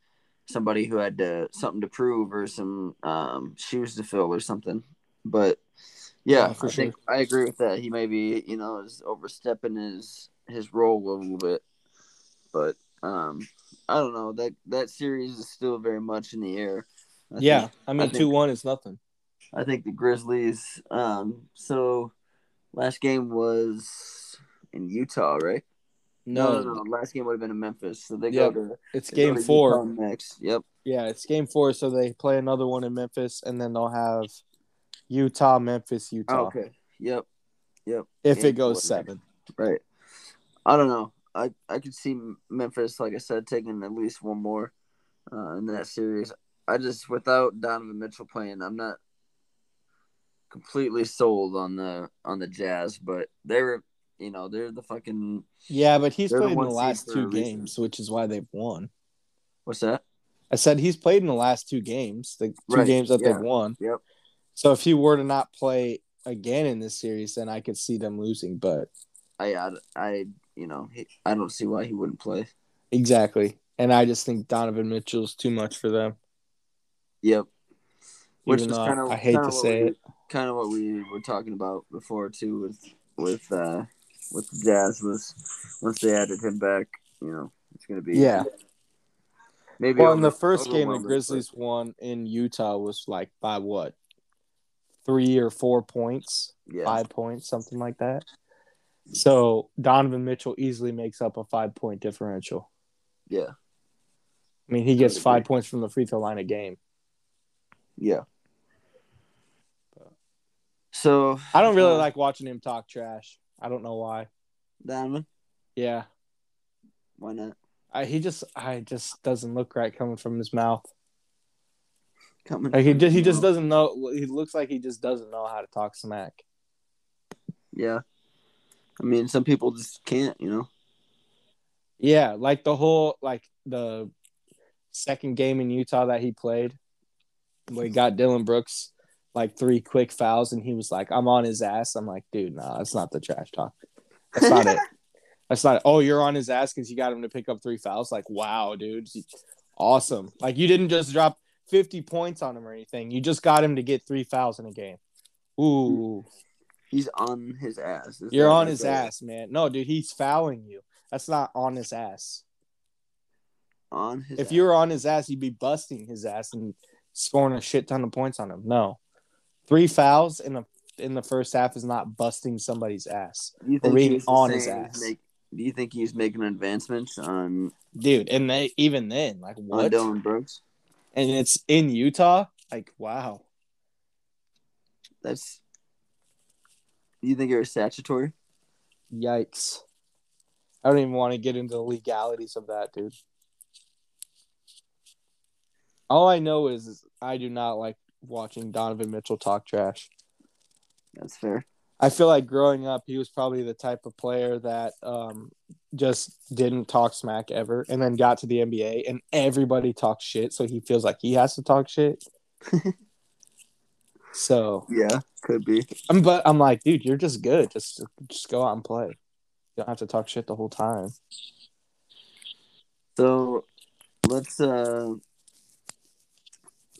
Speaker 2: somebody who had to, something to prove or some um, shoes to fill or something. But yeah,
Speaker 1: Yeah, for
Speaker 2: I think I agree with that. He maybe you know is overstepping his his role a little bit, but um, I don't know that that series is still very much in the air. I
Speaker 1: yeah.
Speaker 2: think-
Speaker 1: I mean,
Speaker 2: I think-
Speaker 1: two one is nothing.
Speaker 2: I think the Grizzlies. Um, so last game was in Utah, right?
Speaker 1: No,
Speaker 2: no, no. Last game would have been in Memphis. So they go to
Speaker 1: it's game
Speaker 2: to
Speaker 1: four.
Speaker 2: Next. Yep.
Speaker 1: Yeah, it's game four. So they play another one in Memphis, and then they'll have Utah, Memphis, Utah.
Speaker 2: okay. Yep. Yep.
Speaker 1: if
Speaker 2: And
Speaker 1: it goes seven.
Speaker 2: Right. I don't know. I I could see Memphis, like I said, taking at least one more uh, in that series. I just without Donovan Mitchell playing, I'm not completely sold on the on the Jazz, but they're you know they're the fucking
Speaker 1: Yeah, but he's
Speaker 2: They're the
Speaker 1: played in the last two
Speaker 2: reason.
Speaker 1: games, which is why they've won.
Speaker 2: what's that?
Speaker 1: I said he's played in the last two games, the two
Speaker 2: Right,
Speaker 1: games that
Speaker 2: yeah.
Speaker 1: they've won.
Speaker 2: Yep.
Speaker 1: So if he were to not play again in this series, then I could see them losing. But
Speaker 2: I I, I you know he, I don't see why he wouldn't play.
Speaker 1: exactly, and I just think Donovan Mitchell's too much for them.
Speaker 2: Yep. Which
Speaker 1: Even
Speaker 2: is kind of
Speaker 1: I hate to say it.
Speaker 2: kind of what we were talking about before too with with uh with the Jazz was once they added him back, you know, it's gonna be
Speaker 1: Yeah.
Speaker 2: maybe
Speaker 1: Well, in the first game, the
Speaker 2: overwhelming,
Speaker 1: Grizzlies won in Utah was like by what, three or four points,
Speaker 2: but yeah,
Speaker 1: five points, something like that. So Donovan Mitchell easily makes up a five point differential.
Speaker 2: yeah,
Speaker 1: I mean, he gets five points from the free throw line a game.
Speaker 2: yeah. So
Speaker 1: I don't really
Speaker 2: uh,
Speaker 1: like watching him talk trash. I don't know why.
Speaker 2: Donovan.
Speaker 1: Yeah,
Speaker 2: Why not?
Speaker 1: I, he just, I just doesn't look right coming from his mouth.
Speaker 2: Coming.
Speaker 1: Like he just, he just doesn't know. He looks like he just doesn't know how to talk smack.
Speaker 2: Yeah. I mean, some people just can't, you know.
Speaker 1: Yeah, like the whole like the second game in Utah that he played, where he got Dillon Brooks like three quick fouls, and he was like, "I'm on his ass." I'm like, dude, nah, that's not the trash talk. That's not it. That's not. Oh, you're on his ass because you got him to pick up three fouls. Like, wow, dude, awesome. Like you didn't just drop 50 points on him or anything. You just got him to get three fouls in a game. Ooh,
Speaker 2: He's on his ass.
Speaker 1: You're on his
Speaker 2: it is?
Speaker 1: ass, man. No, dude, he's fouling you. That's not on his ass.
Speaker 2: On his.
Speaker 1: If
Speaker 2: ass.
Speaker 1: you were on his ass, you'd be busting his ass and scoring a shit ton of points on him. No, three fouls in the in the first half is not busting somebody's ass,
Speaker 2: do you
Speaker 1: or being on his ass.
Speaker 2: Make, do you think he's making advancements on
Speaker 1: dude. And they even then, like what?
Speaker 2: Dillon Brooks?
Speaker 1: And it's in Utah. Like wow.
Speaker 2: That's. Do you think it was statutory?
Speaker 1: Yikes. I don't even want to get into the legalities of that, dude. All I know is, is I do not like watching Donovan Mitchell talk trash.
Speaker 2: That's fair.
Speaker 1: I feel like growing up, he was probably the type of player that um, just didn't talk smack ever, and then got to the NBA, and everybody talks shit, so he feels like he has to talk shit. so,
Speaker 2: Yeah, could be.
Speaker 1: I'm, but I'm like, dude, you're just good. Just just go out and play. You don't have to talk shit the whole time.
Speaker 2: So let's uh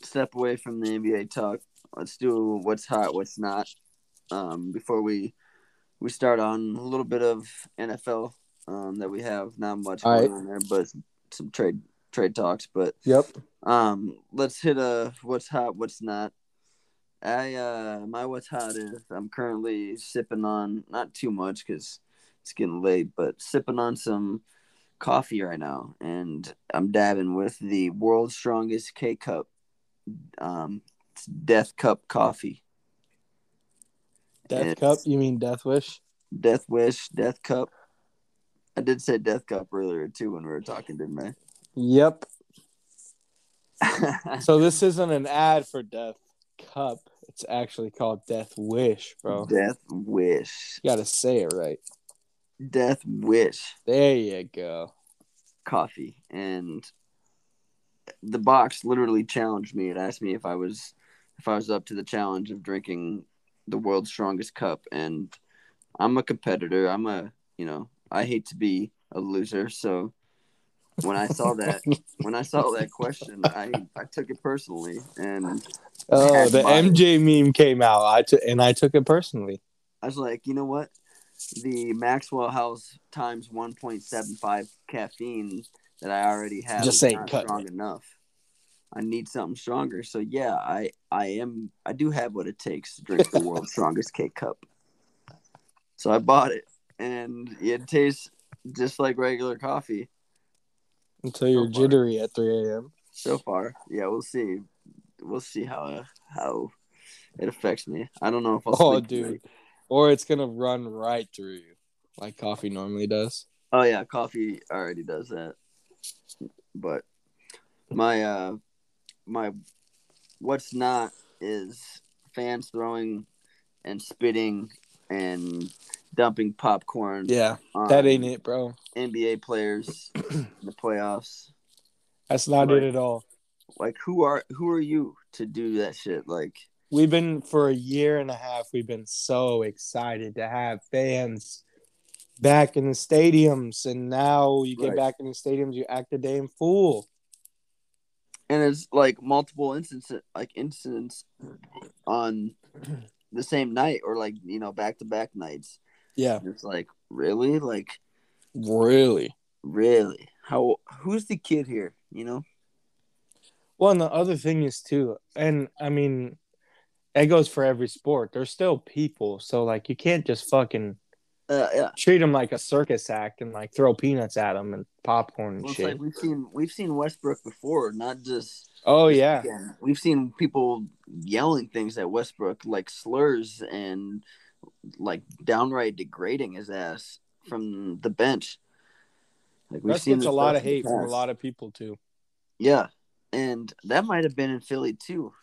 Speaker 2: step away from the NBA talk. Let's do what's hot, what's not. Um, before we we start on a little bit of NFL um, that we have not much
Speaker 1: All
Speaker 2: going
Speaker 1: right.
Speaker 2: on there, but some trade trade talks. But
Speaker 1: Yep.
Speaker 2: um, let's hit a what's hot, what's not. I uh, my what's hot is I'm currently sipping on not too much because it's getting late, but sipping on some coffee right now, and I'm dabbing with the world's strongest K cup. Um, Death Cup coffee.
Speaker 1: Death
Speaker 2: It's
Speaker 1: Cup? You mean Death Wish?
Speaker 2: Death Wish, Death Cup. I did say Death Cup earlier too when we were talking, didn't
Speaker 1: Yep. So this isn't an ad for Death Cup. It's actually called Death Wish, bro.
Speaker 2: Death Wish,
Speaker 1: You gotta say it right.
Speaker 2: Death Wish.
Speaker 1: There you go.
Speaker 2: coffee and the box literally challenged me it asked me if i was if i was up to the challenge of drinking the world's strongest cup and i'm a competitor i'm a you know i hate to be a loser so when i saw that when i saw that question i i took it personally and
Speaker 1: Oh, the
Speaker 2: mine.
Speaker 1: MJ meme came out. I took and I took it personally.
Speaker 2: i was like you know what the maxwell house times 1.75 caffeine that i already have
Speaker 1: Just
Speaker 2: not strong
Speaker 1: it.
Speaker 2: enough I need something stronger. So yeah, I I am I do have what it takes to drink the world's strongest K cup. So I bought it, and it tastes just like regular coffee
Speaker 1: Until you're
Speaker 2: far.
Speaker 1: jittery at 3 a.m.
Speaker 2: so far. Yeah, we'll see. We'll see how how it affects me. I don't know if I'll.
Speaker 1: Oh, dude.
Speaker 2: tonight.
Speaker 1: or it's gonna run right through you, like coffee normally does.
Speaker 2: Oh yeah, coffee already does that. But my uh my what's not is fans throwing and spitting and dumping popcorn
Speaker 1: Yeah, that ain't it, bro.
Speaker 2: NBA players in the playoffs.
Speaker 1: That's not
Speaker 2: Right.
Speaker 1: it at all.
Speaker 2: Like who are who are you to do that shit? Like
Speaker 1: We've been for a year and a half. We've been so excited to have fans back in the stadiums, and now you get
Speaker 2: Right.
Speaker 1: back in the stadiums, you act a damn fool.
Speaker 2: and it's like multiple instances like incidents on the same night or like you know back to back nights
Speaker 1: Yeah,
Speaker 2: it's like really like
Speaker 1: really.
Speaker 2: really how who's the kid here you know
Speaker 1: Well, and the other thing is too, and I mean, it goes for every sport. There's still people, so like you can't just fucking
Speaker 2: uh, yeah
Speaker 1: treat them like a circus act and like throw peanuts at them and popcorn and
Speaker 2: well,
Speaker 1: shit.
Speaker 2: like we've seen we've seen westbrook before not just
Speaker 1: oh yeah,
Speaker 2: we've seen people yelling things at westbrook like slurs and like downright degrading his ass from the bench like this
Speaker 1: gets a lot of hate from a lot of people too.
Speaker 2: Yeah, and that might have been in Philly too.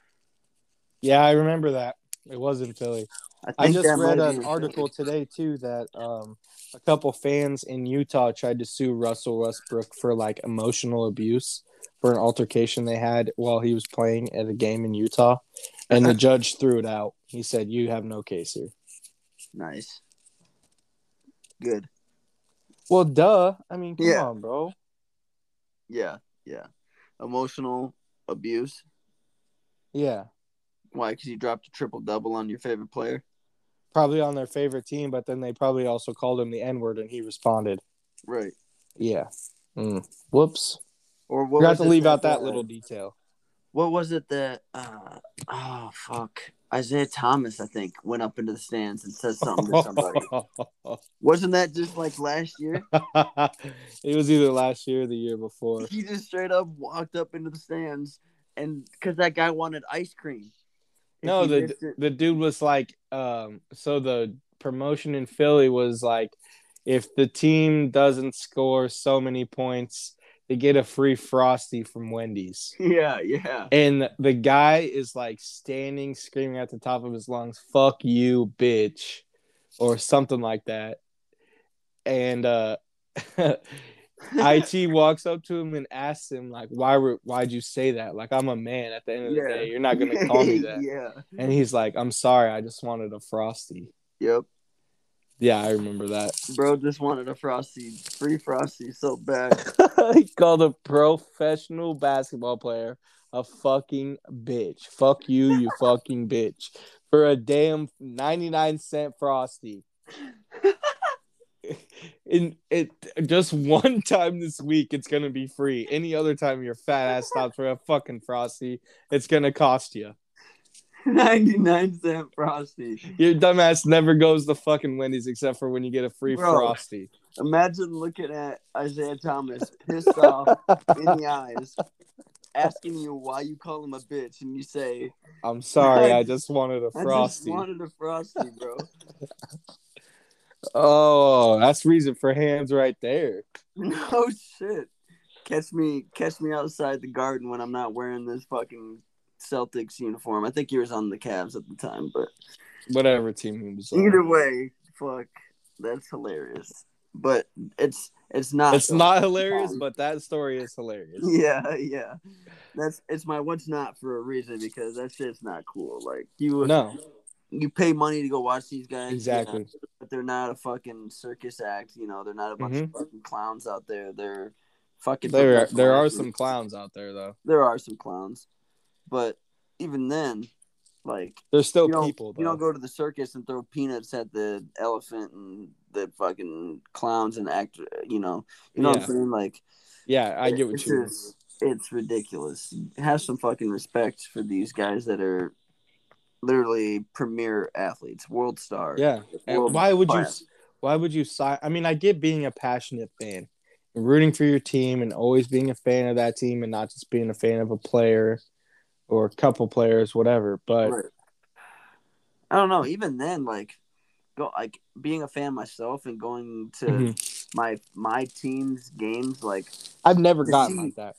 Speaker 1: Yeah, I remember that. It was in Philly.
Speaker 2: I,
Speaker 1: I just read an article today too that um, a couple fans in Utah tried to sue Russell Westbrook for like emotional abuse for an altercation they had while he was playing at a game in Utah, and the judge threw it out. He said, "You have no case here."
Speaker 2: Nice, good.
Speaker 1: Well, duh. I mean, come
Speaker 2: Yeah.
Speaker 1: on, bro.
Speaker 2: Yeah, yeah. Emotional abuse.
Speaker 1: Yeah,
Speaker 2: Why? Because you dropped a triple double on your favorite player.
Speaker 1: Probably on their favorite team, but then they probably also called him the N word, and he responded.
Speaker 2: Right.
Speaker 1: Yeah. Mm. Whoops.
Speaker 2: Or what?
Speaker 1: Forgot
Speaker 2: was
Speaker 1: to leave out that
Speaker 2: uh,
Speaker 1: little detail.
Speaker 2: What was it that? Uh, oh fuck! Isaiah Thomas, I think, went up into the stands and said something to somebody. Wasn't that just like last year?
Speaker 1: it was either last year or the year before.
Speaker 2: He just straight up walked up into the stands, and because that guy wanted ice cream.
Speaker 1: No, the the dude was like, um, so the promotion in Philly was like, if the team doesn't score so many points, they get a free frosty from Wendy's.
Speaker 2: yeah, yeah.
Speaker 1: And the guy is like standing, screaming at the top of his lungs, "Fuck you, bitch," or something like that. And uh, it walks up to him and asks him like, "Why were why'd you say that? Like I'm a man. At the end of the day, you're not gonna call me that."
Speaker 2: yeah.
Speaker 1: And he's like, "I'm sorry. I just wanted a frosty."
Speaker 2: Yep.
Speaker 1: Yeah, I remember that.
Speaker 2: Bro just wanted a frosty, free frosty so bad.
Speaker 1: he called a professional basketball player a fucking bitch. Fuck you, you fucking bitch. For a damn 99 cent frosty. In it just one time this week it's gonna be free. Any other time your fat ass stops for a fucking frosty, it's gonna cost you.
Speaker 2: 99 cent frosty.
Speaker 1: Your dumbass never goes to fucking Wendy's except for when you get a free
Speaker 2: Bro.
Speaker 1: frosty.
Speaker 2: Imagine looking at Isaiah Thomas pissed off in the eyes, asking you why you call him a bitch, and you say,
Speaker 1: I'm sorry, I just wanted a
Speaker 2: I just
Speaker 1: frosty.
Speaker 2: wanted a frosty, bro.
Speaker 1: Oh, that's reason for hands right there.
Speaker 2: no shit. Catch me catch me outside the garden when I'm not wearing this fucking Celtics uniform. I think he was on the Cavs at the time, but
Speaker 1: Whatever team he was on.
Speaker 2: either way, fuck. That's hilarious. But it's it's not
Speaker 1: It's
Speaker 2: though.
Speaker 1: not hilarious,
Speaker 2: Um,
Speaker 1: but that story is hilarious.
Speaker 2: Yeah, yeah. That's it's my what's not for a reason because that shit's not cool. Like you
Speaker 1: No,
Speaker 2: you pay money to go watch these guys.
Speaker 1: exactly.
Speaker 2: yeah, but they're not a fucking circus act, you know, they're not a bunch of fucking clowns out there. They're fucking
Speaker 1: Mm-hmm. There,
Speaker 2: professional
Speaker 1: there are some clowns out there though.
Speaker 2: There are some clowns. But even then, like
Speaker 1: There's still
Speaker 2: you
Speaker 1: people though.
Speaker 2: you don't go to the circus and throw peanuts at the elephant and the fucking clowns and act you know you know what I'm saying? Like
Speaker 1: yeah, I get what you mean.
Speaker 2: it's ridiculous. Have some fucking respect for these guys that are literally premier athletes, world stars.
Speaker 1: Yeah,
Speaker 2: World
Speaker 1: why would you? Why would you sign? I mean, I get being a passionate fan, and rooting for your team, and always being a fan of that team, and not just being a fan of a player or a couple players, whatever. But
Speaker 2: Right. I don't know. Even then, like go like being a fan myself and going to
Speaker 1: Mhm.
Speaker 2: my my team's games like
Speaker 1: I've never gotten
Speaker 2: see-
Speaker 1: like that.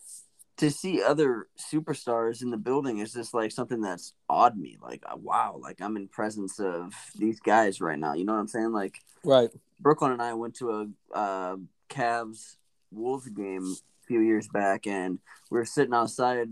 Speaker 2: To see other superstars in the building is just like something that's awed me like uh, wow like i'm in presence of these guys right now you know what i'm saying like
Speaker 1: Right.
Speaker 2: brooklyn and i went to a uh Cavs wolves game a few years back and we were sitting outside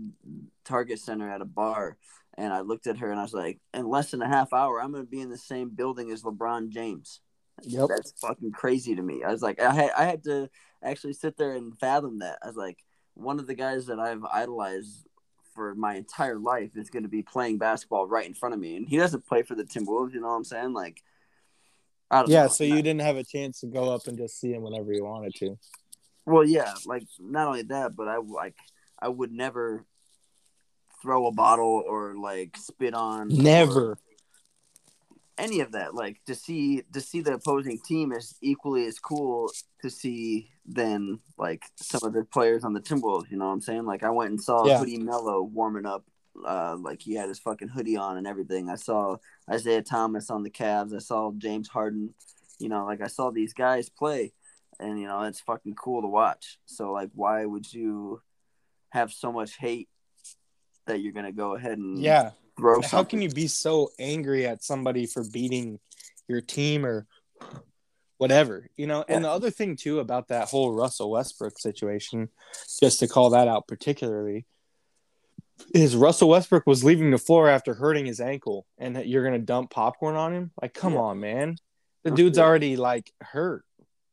Speaker 2: target center at a bar and i looked at her and i was like in less than a half hour i'm going to be in the same building as lebron james
Speaker 1: Yep.
Speaker 2: that's fucking crazy to me. I was like, I had, I had to actually sit there and fathom that. I was like, one of the guys that I've idolized for my entire life is going to be playing basketball right in front of me, and he doesn't play for the Timberwolves. You know what I'm saying? Like, I don't
Speaker 1: Yeah,
Speaker 2: know.
Speaker 1: so you didn't have a chance to go up and just see him whenever you wanted to.
Speaker 2: Well, yeah, like not only that, but I like I would never throw a bottle or like spit on or
Speaker 1: Never.
Speaker 2: Any of that. Like to see to see the opposing team is equally as cool to see than like some of the players on the Timberwolves. You know what I'm saying? Like I went and saw
Speaker 1: Yeah.
Speaker 2: Hoodie Melo warming up. Uh, like he had his fucking hoodie on and everything. I saw Isaiah Thomas on the Cavs. I saw James Harden. You know, like I saw these guys play, and you know it's fucking cool to watch. So like, why would you have so much hate that you're gonna go ahead and
Speaker 1: Yeah.
Speaker 2: Throw
Speaker 1: How
Speaker 2: something?
Speaker 1: can you be so angry at somebody for beating your team or whatever? You know, and the other thing too about that whole Russell Westbrook situation, just to call that out particularly, is Russell Westbrook was leaving the floor after hurting his ankle, and that you're gonna dump popcorn on him? Like, come
Speaker 2: Yeah.
Speaker 1: on, man. The
Speaker 2: No
Speaker 1: dude's
Speaker 2: shit.
Speaker 1: already like hurt.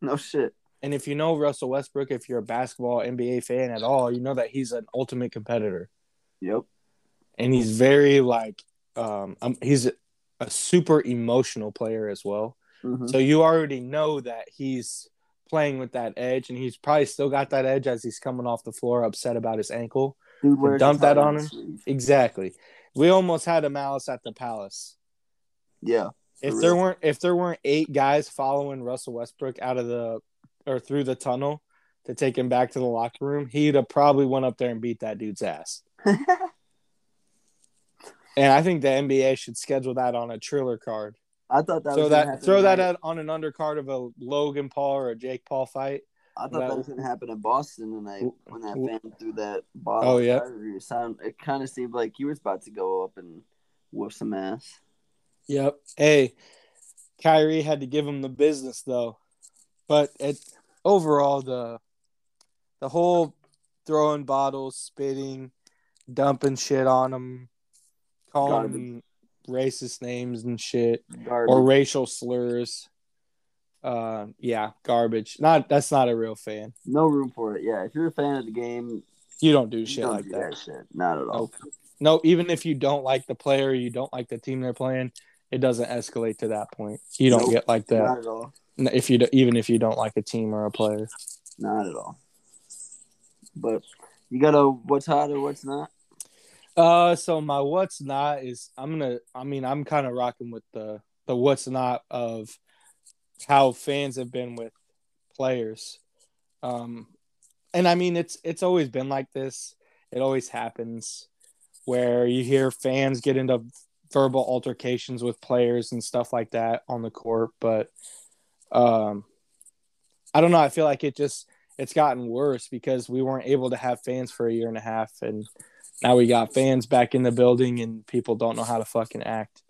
Speaker 2: No shit.
Speaker 1: And if you know Russell Westbrook, if you're a basketball NBA fan at all, you know that he's an ultimate competitor.
Speaker 2: Yep.
Speaker 1: And he's very like um, um he's a, a super emotional player as well.
Speaker 2: Mhm.
Speaker 1: So you already know that he's playing with that edge, and he's probably still got that edge as he's coming off the floor, upset about his ankle.
Speaker 2: Dude
Speaker 1: dump that on him?
Speaker 2: sleeve.
Speaker 1: Exactly. We almost had a malice at the Palace.
Speaker 2: Yeah.
Speaker 1: If
Speaker 2: For
Speaker 1: there
Speaker 2: real.
Speaker 1: weren't if there weren't eight guys following Russell Westbrook out of the or through the tunnel to take him back to the locker room, he'd have probably went up there and beat that dude's ass. And I think the NBA should schedule that on a Triller card.
Speaker 2: I thought that gonna
Speaker 1: that
Speaker 2: happen
Speaker 1: throw that
Speaker 2: tonight.
Speaker 1: out on an undercard of a Logan Paul or a Jake Paul fight.
Speaker 2: I thought that,
Speaker 1: that-
Speaker 2: was gonna happen in Boston tonight when that fan threw that bottle.
Speaker 1: Oh, yeah.
Speaker 2: It sound it kind of seemed like he was about to go up and whoop some ass.
Speaker 1: Yep. Hey, Kyrie had to give him the business though, but it overall the the whole throwing bottles, spitting, dumping shit on him, calling racist names and shit
Speaker 2: Garbage.
Speaker 1: or racial slurs. Uh, yeah, garbage. Not that's not a real fan.
Speaker 2: no room for it. Yeah, if you're a fan of the game,
Speaker 1: You don't do shit
Speaker 2: don't
Speaker 1: like
Speaker 2: do
Speaker 1: that.
Speaker 2: that shit. Not at all.
Speaker 1: Nope. No, even if you don't like the player, you don't like the team they're playing, it doesn't escalate to that point. You don't
Speaker 2: Nope.
Speaker 1: get like that
Speaker 2: Not at all.
Speaker 1: if you do, even if you don't like a team or a player.
Speaker 2: Not at all. But you got to what's hot or what's not.
Speaker 1: Uh, so my what's not is I'm gonna. I mean, I'm kind of rocking with the the what's not of how fans have been with players. Um, and I mean, it's it's always been like this. It always happens where you hear fans get into verbal altercations with players and stuff like that on the court. But um, I don't know. I feel like it just it's gotten worse because we weren't able to have fans for a year and a half, and now we got fans back in the building, and people don't know how to fucking act,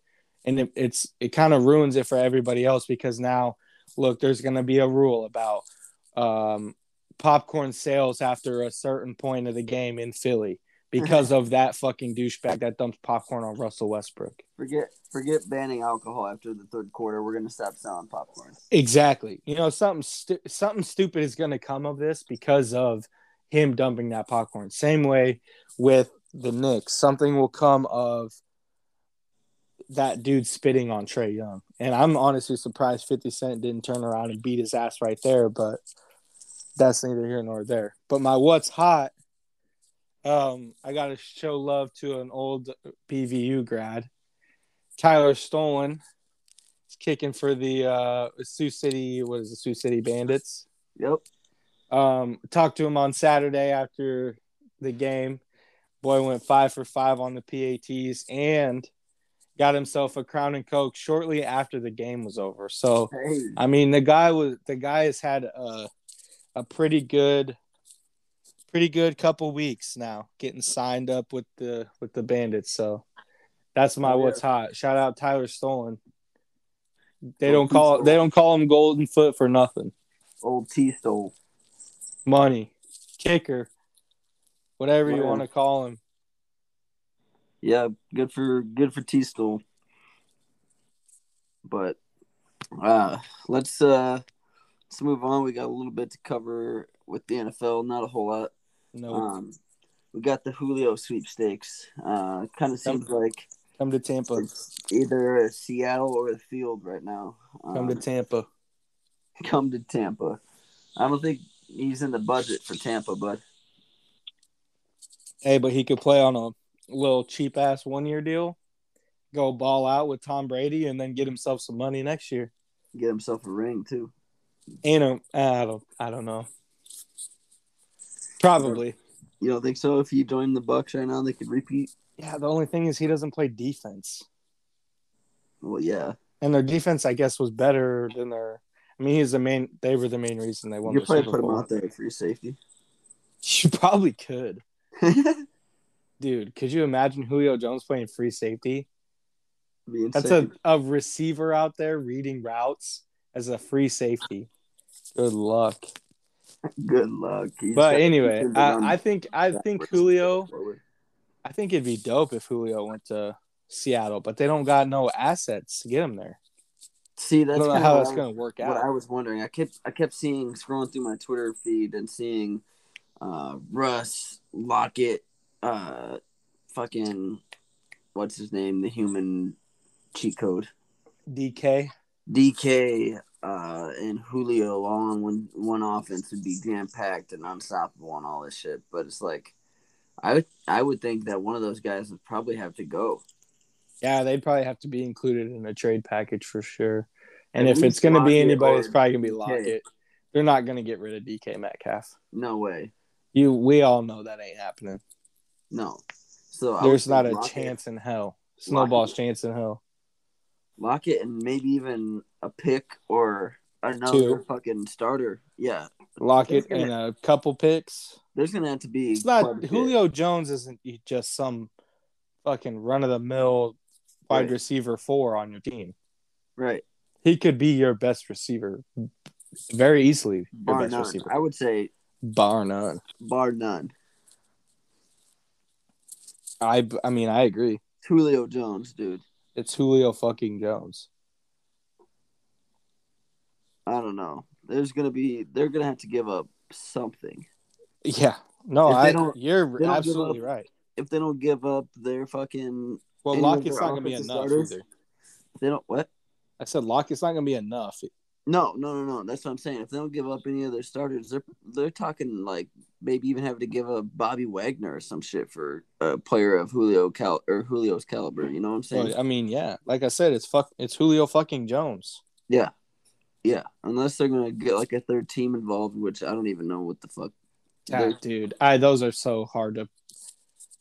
Speaker 1: and it, it's it kind of ruins it for everybody else because now look, there's going to be a rule about um, popcorn sales after a certain point of the game in Philly because of that fucking douchebag that dumps popcorn on Russell Westbrook.
Speaker 2: Forget forget banning alcohol after the third quarter. We're gonna stop selling popcorn.
Speaker 1: Exactly. You know, something stu- something stupid is going to come of this because of him dumping that popcorn. Same way with the Knicks, something will come of that dude spitting on Trae Young. And I'm honestly surprised 50 Cent didn't turn around and beat his ass right there, but that's neither here nor there. But my what's hot um I got to show love to an old PVU grad. Tyler Stolen is kicking for the uh Sioux City what is it, Sioux City Bandits.
Speaker 2: Yep.
Speaker 1: Um, talked to him on Saturday after the game. Boy went five for five on the PATs, and got himself a Crown and Coke shortly after the game was over. So
Speaker 2: Hey,
Speaker 1: I mean, the guy was the guy has had a a pretty good, pretty good couple weeks now, getting signed up with the with the Bandits. So that's my
Speaker 2: Oh, yeah.
Speaker 1: what's hot. Shout out Tyler Stolen. They
Speaker 2: Oh,
Speaker 1: don't call
Speaker 2: Stolen.
Speaker 1: they don't call him Golden Foot for nothing.
Speaker 2: old T stole.
Speaker 1: Money, kicker, whatever you want to call him.
Speaker 2: Yeah, good for good for T stole. But uh let's uh let's move on. We got a little bit to cover with the NFL, not a whole lot.
Speaker 1: No,
Speaker 2: Um we got the Julio sweepstakes. Uh kind of seems like
Speaker 1: come to Tampa.
Speaker 2: either Seattle or the field right now. Um,
Speaker 1: Come to Tampa.
Speaker 2: come to Tampa. I don't think he's in the budget for Tampa, but
Speaker 1: Hey, but he could play on a little cheap ass one year deal, go ball out with Tom Brady, and then get himself some money next year.
Speaker 2: get himself a ring too.
Speaker 1: And a, I don't, I don't know. Probably.
Speaker 2: You don't think so? If he joined the Bucks right now, they could repeat.
Speaker 1: Yeah. The only thing is he doesn't play defense,
Speaker 2: Well, yeah.
Speaker 1: and their defense, I guess, was better than their. I mean, he's the main. They were the main reason they won
Speaker 2: You probably put him out there for your safety.
Speaker 1: You probably could, dude. Could you imagine Julio Jones playing free safety? That's a, a receiver out there reading routes as a free safety. Good luck.
Speaker 2: good luck. He's
Speaker 1: But anyway,
Speaker 2: he's been on
Speaker 1: I, I think I think Julio. I think it'd be dope if Julio went to Seattle, but they don't got no assets to get him there.
Speaker 2: See,
Speaker 1: I
Speaker 2: that's
Speaker 1: don't know how
Speaker 2: what
Speaker 1: that's going to work
Speaker 2: What I was wondering, I kept I kept seeing scrolling through my Twitter feed and seeing uh, Russ Lockett, uh, fucking what's his name, the human cheat code.
Speaker 1: DK.
Speaker 2: DK uh, and Julio all on one one offense would be jam packed and unstoppable and all this shit. But it's like, I would I would think that one of those guys would probably have to go.
Speaker 1: Yeah, they'd probably have to be included in a trade package for sure. And
Speaker 2: At
Speaker 1: if it's going to be anybody, it's probably going to be. Lockett. They're not going to get rid of DK Metcalf.
Speaker 2: No way,
Speaker 1: You, we all know that ain't happening.
Speaker 2: no. So I
Speaker 1: There's not a
Speaker 2: Lockett-
Speaker 1: chance in hell. Snowball's
Speaker 2: Lockett.
Speaker 1: chance in hell.
Speaker 2: Lockett and maybe even a pick or another
Speaker 1: Two.
Speaker 2: fucking starter. Yeah,
Speaker 1: Lockett
Speaker 2: There's
Speaker 1: and a couple picks.
Speaker 2: there's gonna have to be.
Speaker 1: It's not
Speaker 2: bit.
Speaker 1: Julio Jones isn't just some fucking run of the mill wide
Speaker 2: Right.
Speaker 1: receiver four on your team.
Speaker 2: right?
Speaker 1: He could be your best receiver very easily. Your
Speaker 2: Bar
Speaker 1: best
Speaker 2: none.
Speaker 1: receiver,
Speaker 2: I would say
Speaker 1: bar none.
Speaker 2: bar none.
Speaker 1: I I mean I agree.
Speaker 2: It's Julio Jones, dude.
Speaker 1: It's Julio fucking Jones.
Speaker 2: I don't know. There's gonna be. They're gonna have to give up something.
Speaker 1: Yeah. No,
Speaker 2: If
Speaker 1: I
Speaker 2: don't-
Speaker 1: you're
Speaker 2: don't
Speaker 1: absolutely
Speaker 2: up-
Speaker 1: right.
Speaker 2: If they don't give up their fucking,
Speaker 1: Well, Lockett's not to be enough
Speaker 2: starters?
Speaker 1: either.
Speaker 2: they don't what?
Speaker 1: I said Lockett's not to be enough.
Speaker 2: No, no, no, no. That's what I'm saying. If they don't give up any of their starters, they're they're talking like maybe even having to give up Bobby Wagner or some shit for a player of Julio Cal or Julio's caliber. You know what I'm saying?
Speaker 1: Well, I mean, yeah. Like I said, it's fuck. It's Julio fucking Jones.
Speaker 2: Yeah, yeah. Unless they're gonna get like a third team involved, which I don't even know what the fuck.
Speaker 1: Ah, dude, I those are so hard to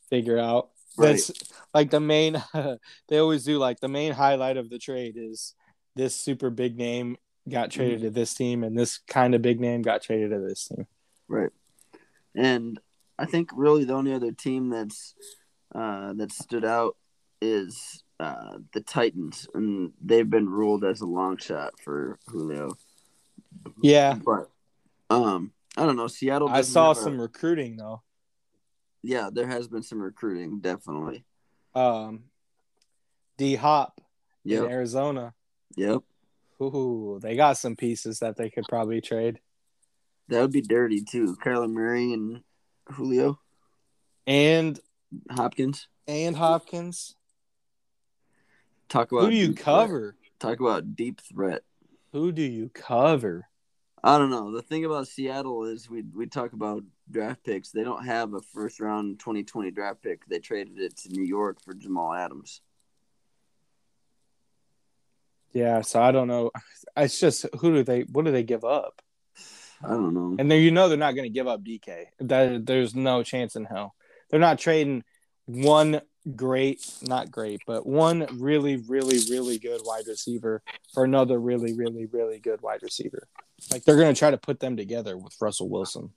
Speaker 1: figure out.
Speaker 2: Right.
Speaker 1: That's like the main. they always do like the main highlight of the trade is this super big name got traded
Speaker 2: Mm-hmm.
Speaker 1: to this team, and this kind of big name got traded to this team.
Speaker 2: Right. And I think really the only other team that's uh, that stood out is uh, the Titans, and they've been ruled as a long shot for Julio.
Speaker 1: Yeah,
Speaker 2: But um, I don't know. Seattle.
Speaker 1: I saw
Speaker 2: a-
Speaker 1: some recruiting though.
Speaker 2: yeah, there has been some recruiting, definitely.
Speaker 1: Um, D Hop in Arizona.
Speaker 2: Yep.
Speaker 1: Ooh, they got some pieces that they could probably trade.
Speaker 2: That would be dirty too. Kyler Murray and Julio
Speaker 1: And
Speaker 2: Hopkins.
Speaker 1: and Hopkins.
Speaker 2: Talk about
Speaker 1: Who do you
Speaker 2: deep threat.
Speaker 1: cover?
Speaker 2: Talk about deep threat.
Speaker 1: Who do you cover?
Speaker 2: I don't know. The thing about Seattle is we we talk about draft picks. They don't have a first round 2020 draft pick. They traded it to New York for Jamal Adams.
Speaker 1: Yeah, so I don't know. It's just who do they? What do they give up?
Speaker 2: I don't know.
Speaker 1: And then you know they're not going to give up DK. That there's no chance in hell. They're not trading one great, not great, but one really, really, really good wide receiver for another really, really, really good wide receiver. Like they're gonna try to put them together with Russell Wilson.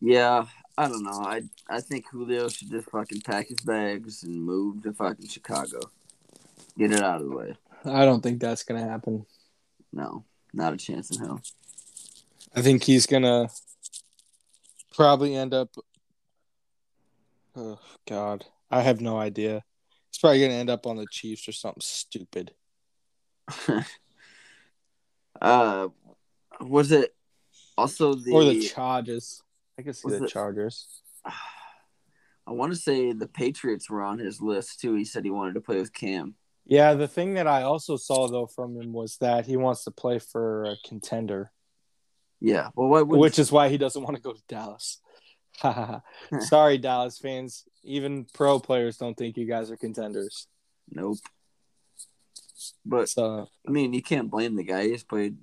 Speaker 2: Yeah, I don't know. I I think Julio should just fucking pack his bags and move to fucking Chicago. Get it out of the way.
Speaker 1: I don't think that's gonna happen.
Speaker 2: No, not a chance in hell.
Speaker 1: I think he's gonna probably end up. Oh God, I have no idea. He's probably gonna end up on the Chiefs or something stupid.
Speaker 2: uh, was it also the
Speaker 1: or the Chargers. I can see
Speaker 2: Was
Speaker 1: the
Speaker 2: it-
Speaker 1: Chargers.
Speaker 2: I want to say the Patriots were on his list too. He said he wanted to play with Cam.
Speaker 1: Yeah, the thing that I also saw though from him was that he wants to play for a contender,
Speaker 2: Yeah. Well,
Speaker 1: which is why he doesn't want to go to Dallas. Sorry, Dallas fans. Even pro players don't think you guys are contenders.
Speaker 2: Nope. But
Speaker 1: So
Speaker 2: I mean, you can't blame the guy. He's played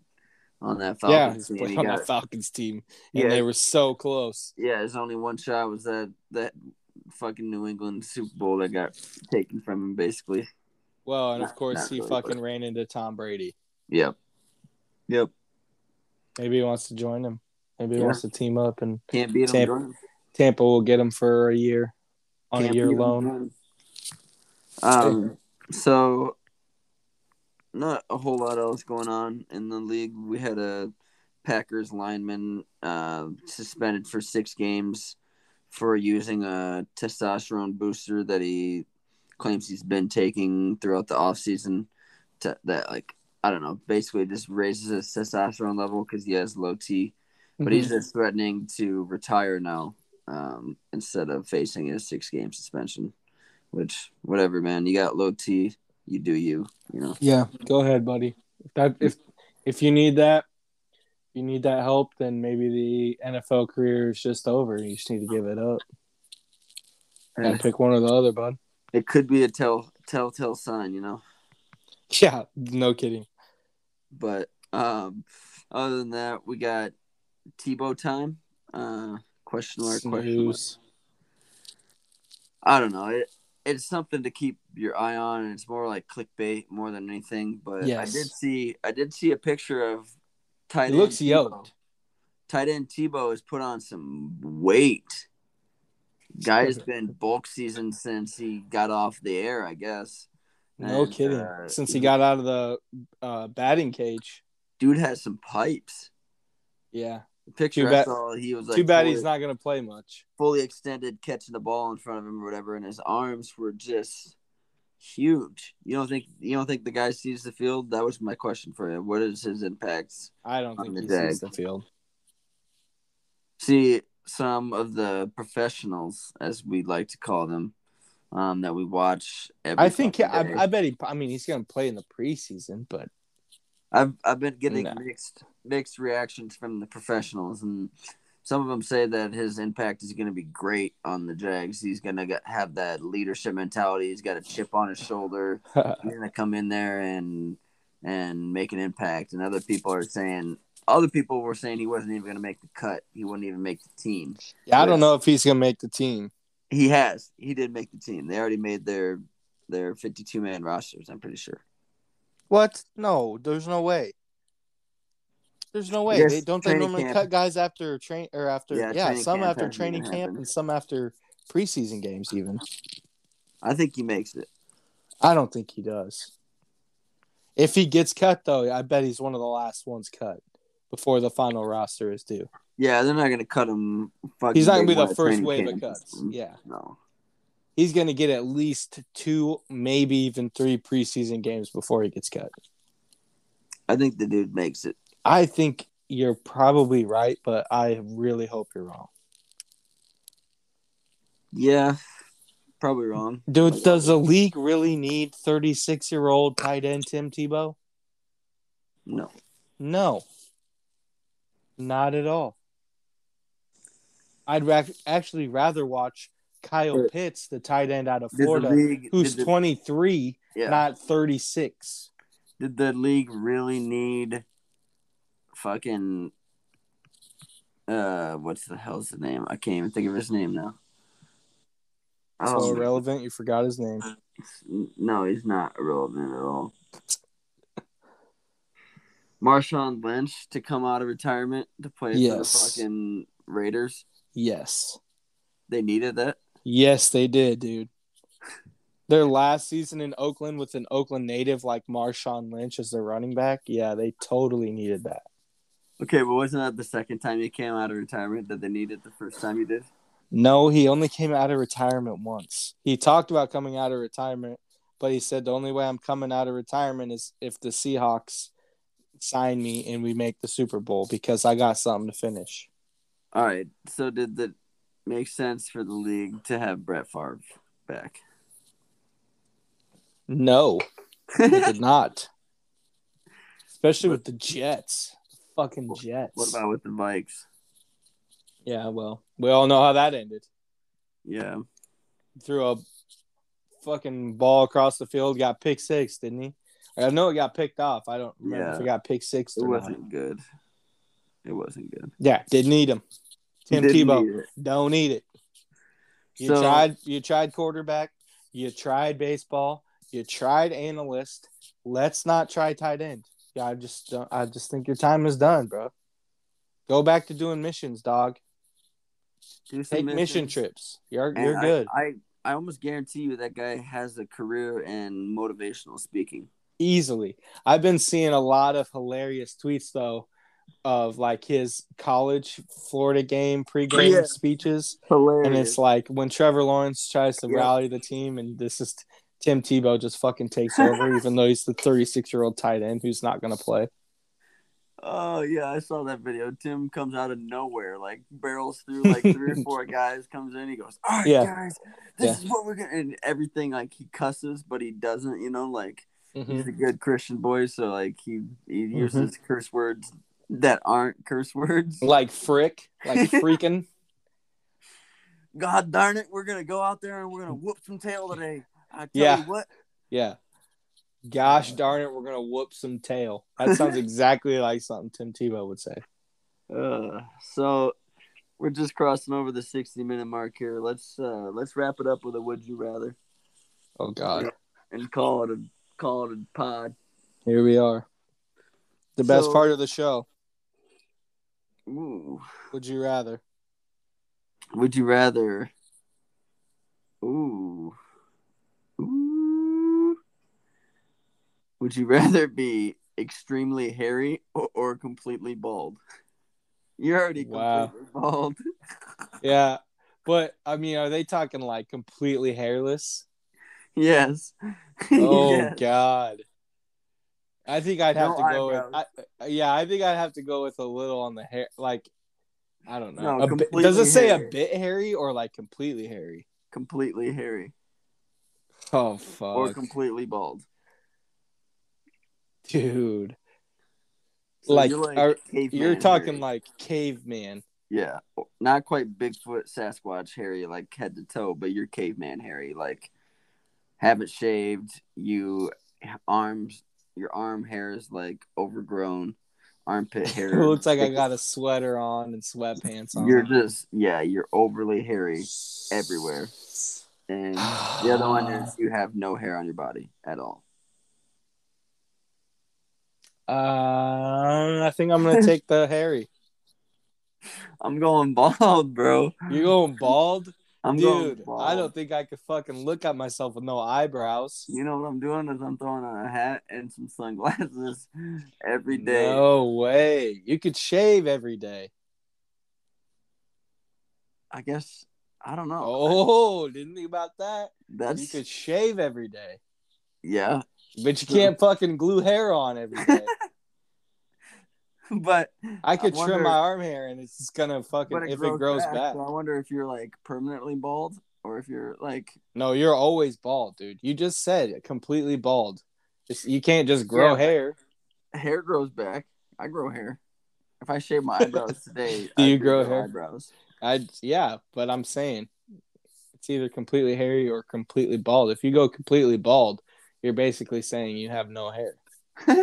Speaker 2: on that
Speaker 1: yeah,
Speaker 2: Falcons
Speaker 1: he's
Speaker 2: team.
Speaker 1: on that Falcons team, and
Speaker 2: Yeah.
Speaker 1: they were so close.
Speaker 2: yeah, his only one shot was that that fucking New England Super Bowl that got taken from him, basically.
Speaker 1: Well, and of
Speaker 2: Not-
Speaker 1: course
Speaker 2: not
Speaker 1: he
Speaker 2: really,
Speaker 1: fucking ran into Tom Brady.
Speaker 2: Yep. Yep.
Speaker 1: Maybe he wants to join him. Maybe he
Speaker 2: Yeah.
Speaker 1: wants to team up, and
Speaker 2: Can't beat him.
Speaker 1: Tampa-
Speaker 2: him.
Speaker 1: Tampa will get him for a year on
Speaker 2: Can't
Speaker 1: a year loan.
Speaker 2: Um. So, not a whole lot else going on in the league. We had a Packers lineman uh, suspended for six games for using a testosterone booster that he claims he's been taking throughout the offseason to that like I don't know, basically just raises his testosterone level because he has low T. But he's
Speaker 1: Mhm.
Speaker 2: just threatening to retire now um, instead of facing a six game suspension. Which, whatever, man. You got low T, you do you, you know.
Speaker 1: Yeah, go ahead, buddy. If that if if you need that, if you need that help, then maybe the NFL career is just over. You just need to give it up and pick one or the other, bud.
Speaker 2: It could be a tell telltale sign, you know.
Speaker 1: Yeah, no kidding.
Speaker 2: But um, other than that, we got Tebow time. Uh, question mark? Question mark. I don't know. It it's something to keep your eye on, and it's more like clickbait more than anything. But I did see I did see a picture of tight end.
Speaker 1: looks
Speaker 2: Tebow.
Speaker 1: yoked.
Speaker 2: Tight end Tebow has put on some weight. Guy's been bulk season since he got off the air, I guess.
Speaker 1: No
Speaker 2: And,
Speaker 1: kidding.
Speaker 2: uh,
Speaker 1: Since he got out of the uh, batting cage.
Speaker 2: dude has some pipes.
Speaker 1: Yeah.
Speaker 2: The picture
Speaker 1: Too
Speaker 2: I
Speaker 1: bad-
Speaker 2: saw, he was like
Speaker 1: Too bad
Speaker 2: fully,
Speaker 1: he's not going to play much.
Speaker 2: fully extended, catching the ball in front of him or whatever, and his arms were just huge. You don't think you don't think the guy sees the field? That was my question for him. What is his impacts?
Speaker 1: I don't think he
Speaker 2: Jag.
Speaker 1: sees the field.
Speaker 2: See some of the professionals, as we like to call them, um, that we watch.
Speaker 1: I think
Speaker 2: day.
Speaker 1: I, I bet he. I mean, he's going to play in the preseason, but
Speaker 2: I've I've been getting
Speaker 1: No.
Speaker 2: mixed mixed reactions from the professionals, and some of them say that his impact is going to be great on the Jags. He's going to have that leadership mentality. He's got a chip on his shoulder. He's going to come in there and and make an impact. And other people are saying other people were saying he wasn't even going to make the cut. He wouldn't even make the team.
Speaker 1: yeah, I don't know if he's going to make the team.
Speaker 2: He has. He did make the team. They already made their their 52 man rosters. I'm pretty sure.
Speaker 1: What? No, there's no way. There's no way.
Speaker 2: Yes,
Speaker 1: They, don't they normally
Speaker 2: camp.
Speaker 1: cut guys after train or after
Speaker 2: Yeah,
Speaker 1: yeah,
Speaker 2: training
Speaker 1: some
Speaker 2: camp
Speaker 1: after training camp and some after preseason games even.
Speaker 2: I think he makes it.
Speaker 1: I don't think he does. If he gets cut though, I bet he's one of the last ones cut before the final roster is due.
Speaker 2: Yeah, they're not going to cut him.
Speaker 1: He's not gonna be the first wave of cuts. Yeah.
Speaker 2: No.
Speaker 1: He's gonna get at least two, maybe even three preseason games before he gets cut.
Speaker 2: I think the dude makes it.
Speaker 1: I think you're probably right, but I really hope you're wrong.
Speaker 2: Yeah, probably wrong.
Speaker 1: Dude, does the league really need 36 year old tight end Tim Tebow?
Speaker 2: No.
Speaker 1: No, not at all. I'd ra- actually rather watch Kyle
Speaker 2: But-
Speaker 1: Pitts, the tight end out of Florida,
Speaker 2: league?
Speaker 1: who's
Speaker 2: the,
Speaker 1: 23,
Speaker 2: yeah.
Speaker 1: not 36.
Speaker 2: did the league really need fucking? Uh, what's the hell's the name? I can't even think of his name now.
Speaker 1: So
Speaker 2: Oh,
Speaker 1: irrelevant, you forgot his name.
Speaker 2: no, he's not irrelevant at all. Marshawn Lynch to come out of retirement to play
Speaker 1: Yes.
Speaker 2: for the fucking Raiders.
Speaker 1: Yes.
Speaker 2: They needed that.
Speaker 1: Yes, they did, dude. Their last season in Oakland with an Oakland native like Marshawn Lynch as their running back, yeah, they totally needed that.
Speaker 2: Okay, but wasn't that the second time he came out of retirement that they needed the first time he did?
Speaker 1: No, he only came out of retirement once. He talked about coming out of retirement, but he said the only way I'm coming out of retirement is if the Seahawks sign me and we make the Super Bowl because I got something to finish.
Speaker 2: All right. So did that make sense for the league to have Brett Favre back?
Speaker 1: No, it did not. Especially with the Jets. Fucking Jets.
Speaker 2: What about with the Vikes?
Speaker 1: Yeah, well, we all know how that ended.
Speaker 2: Yeah.
Speaker 1: Threw a fucking ball across the field, got pick six, didn't he? I know it got picked off. I don't remember if
Speaker 2: Yeah.
Speaker 1: it got pick six
Speaker 2: It
Speaker 1: not.
Speaker 2: wasn't good. It wasn't good.
Speaker 1: Yeah, didn't need him. Tim
Speaker 2: Didn't
Speaker 1: Tebow, don't need it. You
Speaker 2: So-
Speaker 1: tried. You tried quarterback. You tried baseball. You tried analyst. Let's not try tight end. Yeah, I just don't, I just think your time is done, bro. Go back to doing missions, dog.
Speaker 2: Do some
Speaker 1: Take mission trips. You're
Speaker 2: And
Speaker 1: you're
Speaker 2: I-
Speaker 1: good.
Speaker 2: I, I almost guarantee you that guy has a career in motivational speaking.
Speaker 1: Easily. I've been seeing a lot of hilarious tweets though of like his college Florida game pregame
Speaker 2: Yeah.
Speaker 1: speeches.
Speaker 2: Hilarious.
Speaker 1: And it's like when Trevor Lawrence tries to
Speaker 2: Yeah.
Speaker 1: rally the team and this is Tim Tebow just fucking takes over, even though he's the 36 year old tight end who's not going to play.
Speaker 2: Oh yeah, I saw that video. Tim comes out of nowhere, like barrels through like three or four guys, comes in, he goes, All right,
Speaker 1: Yeah.
Speaker 2: guys, this
Speaker 1: Yeah.
Speaker 2: is what we're gonna and everything like he cusses, but he doesn't, you know, like
Speaker 1: Mm-hmm.
Speaker 2: he's a good Christian boy, so like he he uses
Speaker 1: Mhm.
Speaker 2: curse words that aren't curse words.
Speaker 1: Like frick, like freaking.
Speaker 2: God darn it, we're gonna go out there and we're gonna whoop some tail today. I tell
Speaker 1: Yeah.
Speaker 2: you what.
Speaker 1: Yeah. Gosh darn it, we're to whoop some tail. That sounds exactly like something Tim Tebow would say.
Speaker 2: Uh, so we're just crossing over the sixty minute mark here. Let's uh let's wrap it up with a would you rather
Speaker 1: Oh, God.
Speaker 2: and call it a call it a pod.
Speaker 1: Here we are. The best
Speaker 2: So-
Speaker 1: part of the show.
Speaker 2: Ooh.
Speaker 1: Would you rather?
Speaker 2: Would you rather? Ooh. Ooh. Would you rather be extremely hairy or, or completely bald? You're already
Speaker 1: Wow.
Speaker 2: completely bald.
Speaker 1: Yeah. But, I mean, are they talking like completely hairless?
Speaker 2: yes.
Speaker 1: Oh
Speaker 2: Yes.
Speaker 1: God. I think I'd have
Speaker 2: No
Speaker 1: to go with. I, yeah, I think I'd have to go with a little on the hair like I don't know.
Speaker 2: No,
Speaker 1: A bit- does it say
Speaker 2: hairy.
Speaker 1: a bit hairy or like completely hairy?
Speaker 2: Completely hairy
Speaker 1: Oh fuck.
Speaker 2: or completely bald.
Speaker 1: Dude.
Speaker 2: So
Speaker 1: like,
Speaker 2: you're
Speaker 1: are- You're talking
Speaker 2: hairy.
Speaker 1: like caveman.
Speaker 2: Yeah, not quite Bigfoot, Sasquatch hairy, like head to toe, but you're caveman hairy, like haven't shaved. You arms, your arm hair is like overgrown, armpit hair.
Speaker 1: It looks like I got a sweater on and sweatpants on.
Speaker 2: You're just yeah, you're overly hairy, everywhere. and the other one is you have no hair on your body at all.
Speaker 1: Uh, I think I'm gonna take the hairy.
Speaker 2: I'm going bald, bro.
Speaker 1: You going bald?
Speaker 2: I'm
Speaker 1: Dude. I don't think I could fucking look at myself with no eyebrows.
Speaker 2: You know what I'm doing is I'm throwing on a hat and some sunglasses every day.
Speaker 1: No way. You could shave every day.
Speaker 2: I guess I don't know.
Speaker 1: Oh, didn't think about that.
Speaker 2: That's
Speaker 1: You could shave every day,
Speaker 2: yeah,
Speaker 1: but you can't fucking glue hair on every day.
Speaker 2: but
Speaker 1: I could
Speaker 2: wonder-
Speaker 1: trim my arm hair and it's just gonna fucking
Speaker 2: but
Speaker 1: if it grows back.
Speaker 2: So I wonder if you're like permanently bald or if you're like
Speaker 1: No, you're always bald, dude. You just said completely bald. It's, you can't just grow
Speaker 2: Yeah,
Speaker 1: hair.
Speaker 2: hair grows back. I grow hair. If I shave my eyebrows today,
Speaker 1: Do
Speaker 2: I'd
Speaker 1: you grow
Speaker 2: my
Speaker 1: hair?
Speaker 2: Eyebrows.
Speaker 1: I yeah, but I'm saying it's either completely hairy or completely bald. If you go completely bald, you're basically saying you have no hair.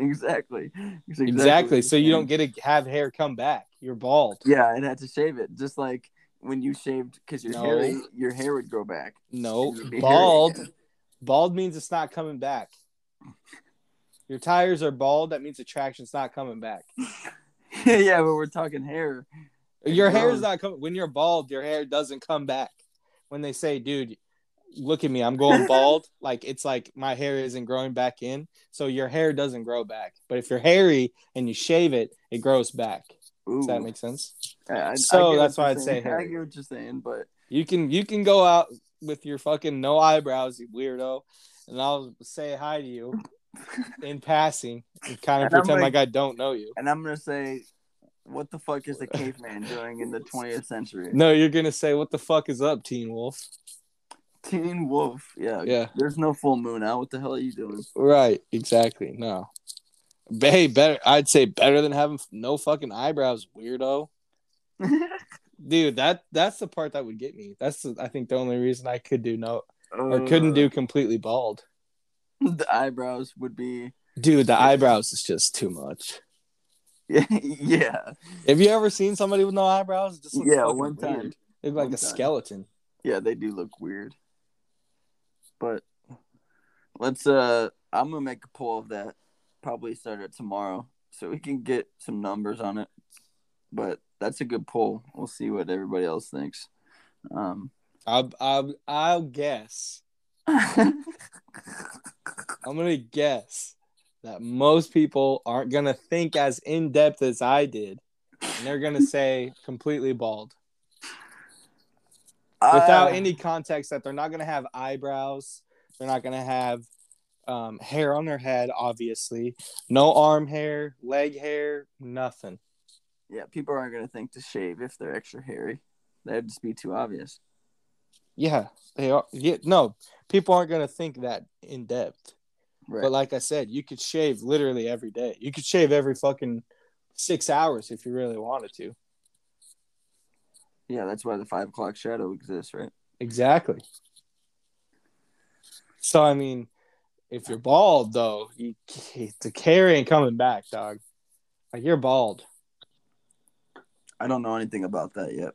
Speaker 2: exactly. It's
Speaker 1: Exactly. So you don't get to have hair come back. You're bald.
Speaker 2: Yeah, and had to shave it. Just like when you shaved because your
Speaker 1: No.
Speaker 2: hair your hair would grow back.
Speaker 1: No,
Speaker 2: You'd be hairy
Speaker 1: bald. Bald means it's not coming back. Your tires are bald. That means the traction's not coming back.
Speaker 2: yeah, but we're talking hair.
Speaker 1: Your hair's
Speaker 2: grows.
Speaker 1: not coming. When you're bald, your hair doesn't come back. When they say, "Dude, look at me, I'm going bald," like it's like my hair isn't growing back in, so your hair doesn't grow back. But if you're hairy and you shave it, it grows back.
Speaker 2: Ooh.
Speaker 1: Does that make sense?
Speaker 2: I- I-
Speaker 1: So
Speaker 2: I
Speaker 1: that's why I'd
Speaker 2: saying.
Speaker 1: say
Speaker 2: I
Speaker 1: hair.
Speaker 2: get what you're saying, but
Speaker 1: You can you can go out with your fucking no eyebrows, you weirdo, and I'll say hi to you in passing and kind of
Speaker 2: And
Speaker 1: pretend
Speaker 2: like-
Speaker 1: like I don't know you.
Speaker 2: and I'm gonna say, what the fuck is a caveman doing in the 20th century?
Speaker 1: No, you're gonna say, "What the fuck is up, Teen Wolf?"
Speaker 2: Teen Wolf. Yeah.
Speaker 1: Yeah.
Speaker 2: There's no full moon out. What the hell are you doing?
Speaker 1: Right, exactly. No, hey, better. I'd say better than having no fucking eyebrows, weirdo. Dude, that that's the part that would get me. That's the, I think the only reason I could do no or couldn't
Speaker 2: Uh,
Speaker 1: do completely bald.
Speaker 2: the eyebrows would be.
Speaker 1: Dude, the eyebrows is just too much.
Speaker 2: Yeah. yeah.
Speaker 1: Have you ever seen somebody with no eyebrows? It just
Speaker 2: Yeah, one time.
Speaker 1: weird. They look like
Speaker 2: One
Speaker 1: a
Speaker 2: time.
Speaker 1: skeleton.
Speaker 2: Yeah, they do look weird. But let's uh I'm gonna make a poll of that. Probably start it tomorrow. So we can get some numbers on it. But that's a good poll. We'll see what everybody else thinks. Um
Speaker 1: I'll, I'll, I'll guess. I'm gonna guess that most people aren't gonna think as in depth as I did, and they're gonna say completely bald without
Speaker 2: uh,
Speaker 1: any context that they're not gonna have eyebrows, they're not gonna have um, hair on their head, obviously, no arm hair, leg hair, nothing.
Speaker 2: Yeah, people aren't gonna think to shave if they're extra hairy. That'd just be too obvious.
Speaker 1: Yeah, they are. Yeah, no, people aren't gonna think that in depth.
Speaker 2: Right.
Speaker 1: But like I said, you could shave literally every day. You could shave every fucking six hours if you really wanted to.
Speaker 2: Yeah, that's why the five o'clock shadow exists, right?
Speaker 1: Exactly. So I mean, if you're bald though, you, the hair ain't coming back, dog. Like you're bald.
Speaker 2: I don't know anything about that yet.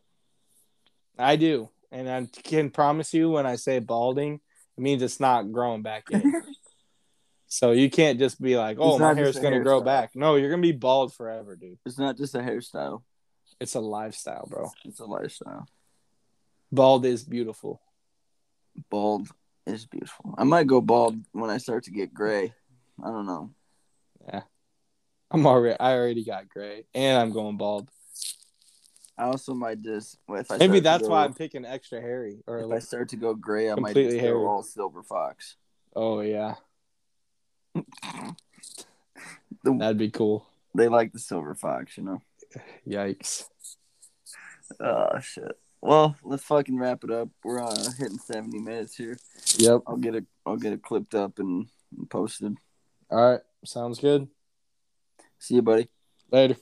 Speaker 1: I do, and I can promise you when I say balding, it means it's not growing back in. so you can't just be like, "Oh,
Speaker 2: It's
Speaker 1: my hair's gonna grow back." No, you're gonna be bald forever, dude.
Speaker 2: It's not just a hairstyle,
Speaker 1: It's a lifestyle, bro.
Speaker 2: it's a lifestyle.
Speaker 1: Bald is beautiful.
Speaker 2: Bald is beautiful. I might go bald when I start to get gray. I don't know. Yeah.
Speaker 1: I'm already. I already got gray, and I'm going bald.
Speaker 2: I also might just if I
Speaker 1: Maybe that's
Speaker 2: go-
Speaker 1: why I'm picking extra hairy. Or
Speaker 2: if I start to go gray, I might just
Speaker 1: hairy.
Speaker 2: go all silver fox.
Speaker 1: oh yeah,
Speaker 2: The,
Speaker 1: that'd be cool.
Speaker 2: they like the silver fox, you know.
Speaker 1: Yikes.
Speaker 2: Oh shit. Well, let's fucking wrap it up. We're uh, hitting seventy minutes here.
Speaker 1: Yep.
Speaker 2: I'll get it. I'll get it clipped up and, and posted.
Speaker 1: All right. Sounds good.
Speaker 2: See you, buddy.
Speaker 1: Later.